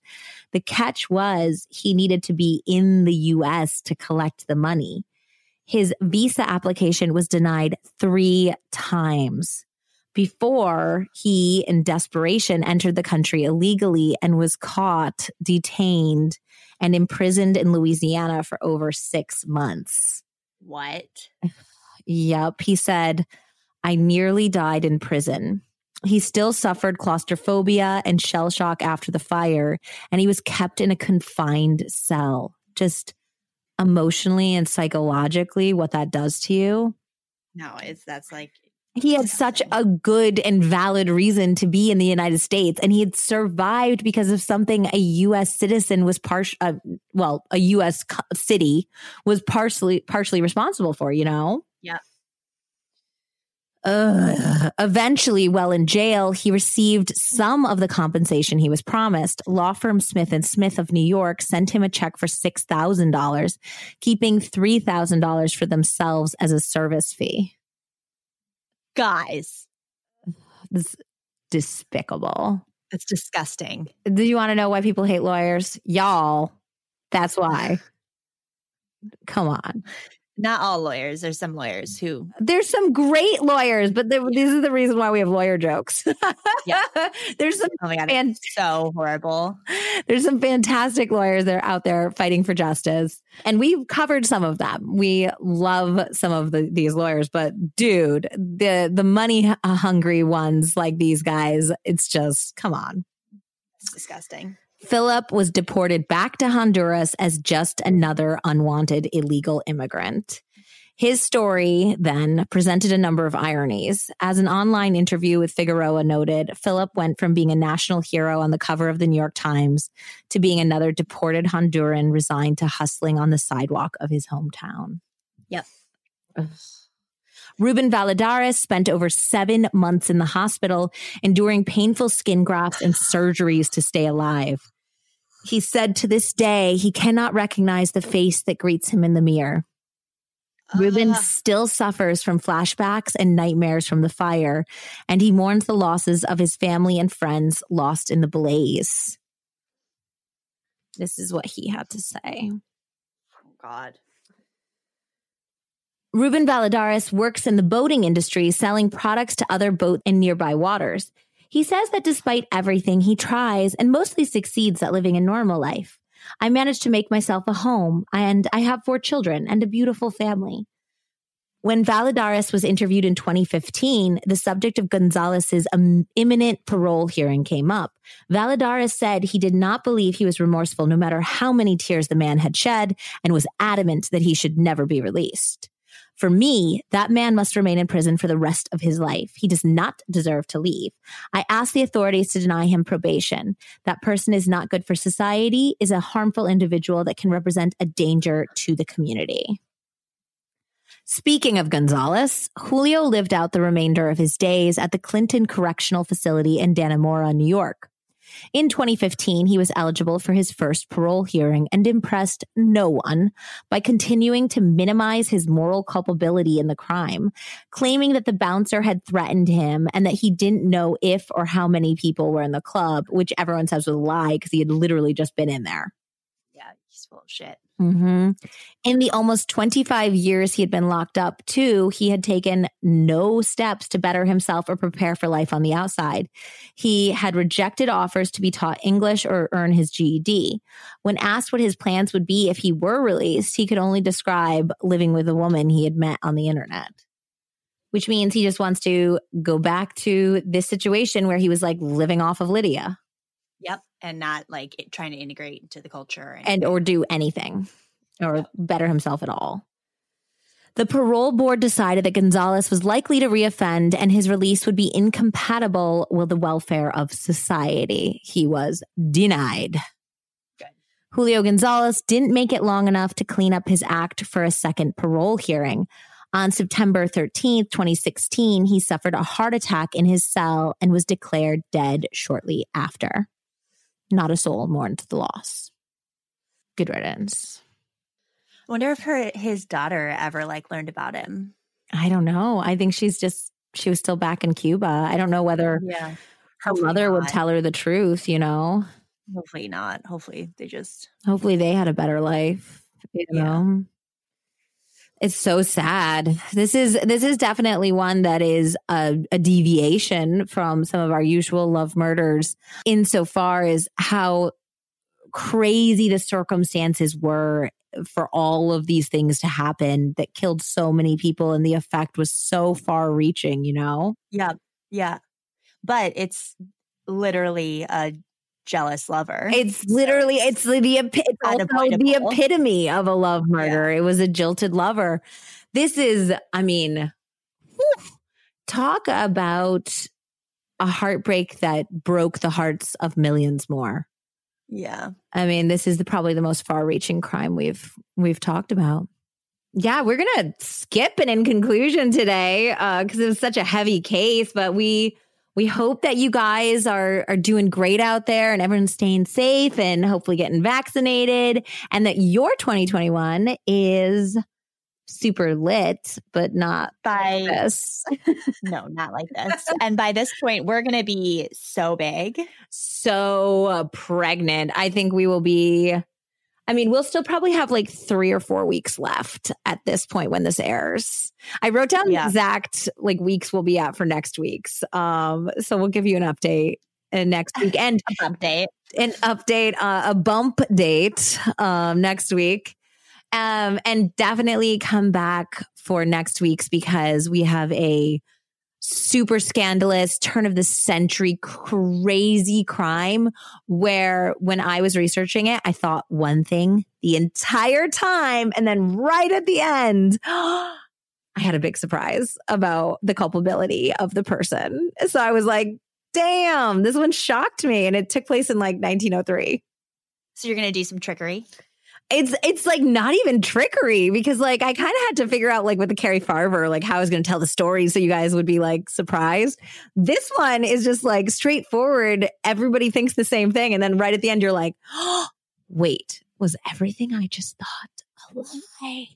The catch was he needed to be in the US to collect the money. His visa application was denied three times before he, in desperation, entered the country illegally and was caught, detained, and imprisoned in Louisiana for over six months. What? Yep. He said, I nearly died in prison. He still suffered claustrophobia and shell shock after the fire, and he was kept in a confined cell. Just emotionally and psychologically what that does to you. No, it's that's like he had such a good and valid reason to be in the United States, and he had survived because of something a U.S. citizen was partial, uh, well, a U.S. city was partially partially responsible for. You know. Yeah. Uh, eventually, while in jail, he received some of the compensation he was promised. Law firm Smith and Smith of New York sent him a check for six thousand dollars, keeping three thousand dollars for themselves as a service fee guys. This despicable. It's disgusting. Do you want to know why people hate lawyers? Y'all. That's why. Come on not all lawyers. There's some lawyers who. There's some great lawyers, but this is the reason why we have lawyer jokes. yeah. There's some. Oh my God. And so horrible. There's some fantastic lawyers that are out there fighting for justice. And we've covered some of them. We love some of the, these lawyers, but dude, the, the money hungry ones like these guys, it's just, come on. It's disgusting. Philip was deported back to Honduras as just another unwanted illegal immigrant. His story then presented a number of ironies. As an online interview with Figueroa noted, Philip went from being a national hero on the cover of the New York Times to being another deported Honduran resigned to hustling on the sidewalk of his hometown. Yep. Ruben Valladares spent over seven months in the hospital, enduring painful skin grafts and surgeries to stay alive. He said to this day, he cannot recognize the face that greets him in the mirror. Uh. Ruben still suffers from flashbacks and nightmares from the fire, and he mourns the losses of his family and friends lost in the blaze. This is what he had to say. Oh, God. Ruben Valladares works in the boating industry, selling products to other boats in nearby waters. He says that despite everything, he tries and mostly succeeds at living a normal life. I managed to make myself a home and I have four children and a beautiful family. When Valladares was interviewed in 2015, the subject of Gonzalez's um, imminent parole hearing came up. Valladares said he did not believe he was remorseful no matter how many tears the man had shed and was adamant that he should never be released. For me, that man must remain in prison for the rest of his life. He does not deserve to leave. I ask the authorities to deny him probation. That person is not good for society, is a harmful individual that can represent a danger to the community. Speaking of Gonzalez, Julio lived out the remainder of his days at the Clinton Correctional Facility in Dannemora, New York. In 2015, he was eligible for his first parole hearing and impressed no one by continuing to minimize his moral culpability in the crime, claiming that the bouncer had threatened him and that he didn't know if or how many people were in the club, which everyone says was a lie because he had literally just been in there. Yeah, he's full of shit. Mm-hmm. In the almost 25 years he had been locked up, too, he had taken no steps to better himself or prepare for life on the outside. He had rejected offers to be taught English or earn his GED. When asked what his plans would be if he were released, he could only describe living with a woman he had met on the internet. Which means he just wants to go back to this situation where he was like living off of Lydia. Yep. And not like it, trying to integrate into the culture and, and or do anything or yep. better himself at all. The parole board decided that Gonzalez was likely to reoffend and his release would be incompatible with the welfare of society. He was denied. Good. Julio Gonzalez didn't make it long enough to clean up his act for a second parole hearing. On September 13th, 2016, he suffered a heart attack in his cell and was declared dead shortly after. Not a soul mourned the loss. Good riddance. I wonder if her his daughter ever like learned about him. I don't know. I think she's just she was still back in Cuba. I don't know whether yeah. her Hopefully mother not. would tell her the truth, you know. Hopefully not. Hopefully they just Hopefully they had a better life, you yeah. know. It's so sad. This is this is definitely one that is a, a deviation from some of our usual love murders insofar as how crazy the circumstances were for all of these things to happen that killed so many people and the effect was so far reaching, you know? Yeah. Yeah. But it's literally a jealous lover. It's literally it's the, it's also the epitome of a love murder. Yeah. It was a jilted lover. This is, I mean, talk about a heartbreak that broke the hearts of millions more. Yeah. I mean, this is the, probably the most far-reaching crime we've we've talked about. Yeah, we're gonna skip an in conclusion today uh because uh, it was such a heavy case, but we we hope that you guys are are doing great out there and everyone's staying safe and hopefully getting vaccinated, and that your 2021 is super lit, but not by like this. no, not like this. And by this point, we're going to be so big, so uh, pregnant. I think we will be. I mean, we'll still probably have like three or four weeks left at this point when this airs. I wrote down yeah. the exact like weeks we'll be at for next week's. Um, so we'll give you an update uh, next week and update, an update, uh, a bump date um, next week. Um, and definitely come back for next week's because we have a super scandalous turn of the century crazy crime where when I was researching it, I thought one thing the entire time. And then right at the end, I had a big surprise about the culpability of the person. So I was like, damn, this one shocked me. And it took place in like 1903. So you're going to do some trickery? It's it's like not even trickery because like I kind of had to figure out like with the Carrie Farver like how I was going to tell the story so you guys would be like surprised. This one is just like straightforward. Everybody thinks the same thing, and then right at the end you're like, oh, wait, was everything I just thought a lie?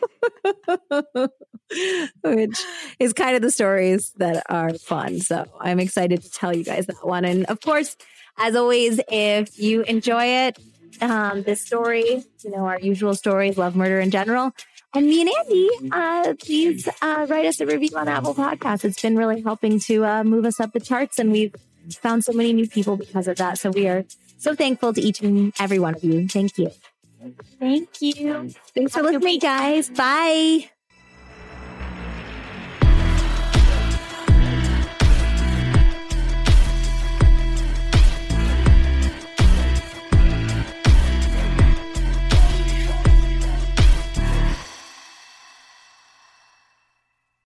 Which is kind of the stories that are fun. So I'm excited to tell you guys that one. And of course, as always, if you enjoy it, um, this story, you know, our usual stories, love murder in general. And me and Andy, uh, please uh, write us a review on Apple Podcasts. It's been really helping to uh, move us up the charts, and we've found so many new people because of that. So we are so thankful to each and every one of you. Thank you. Thank you. Thanks for listening, guys. Bye.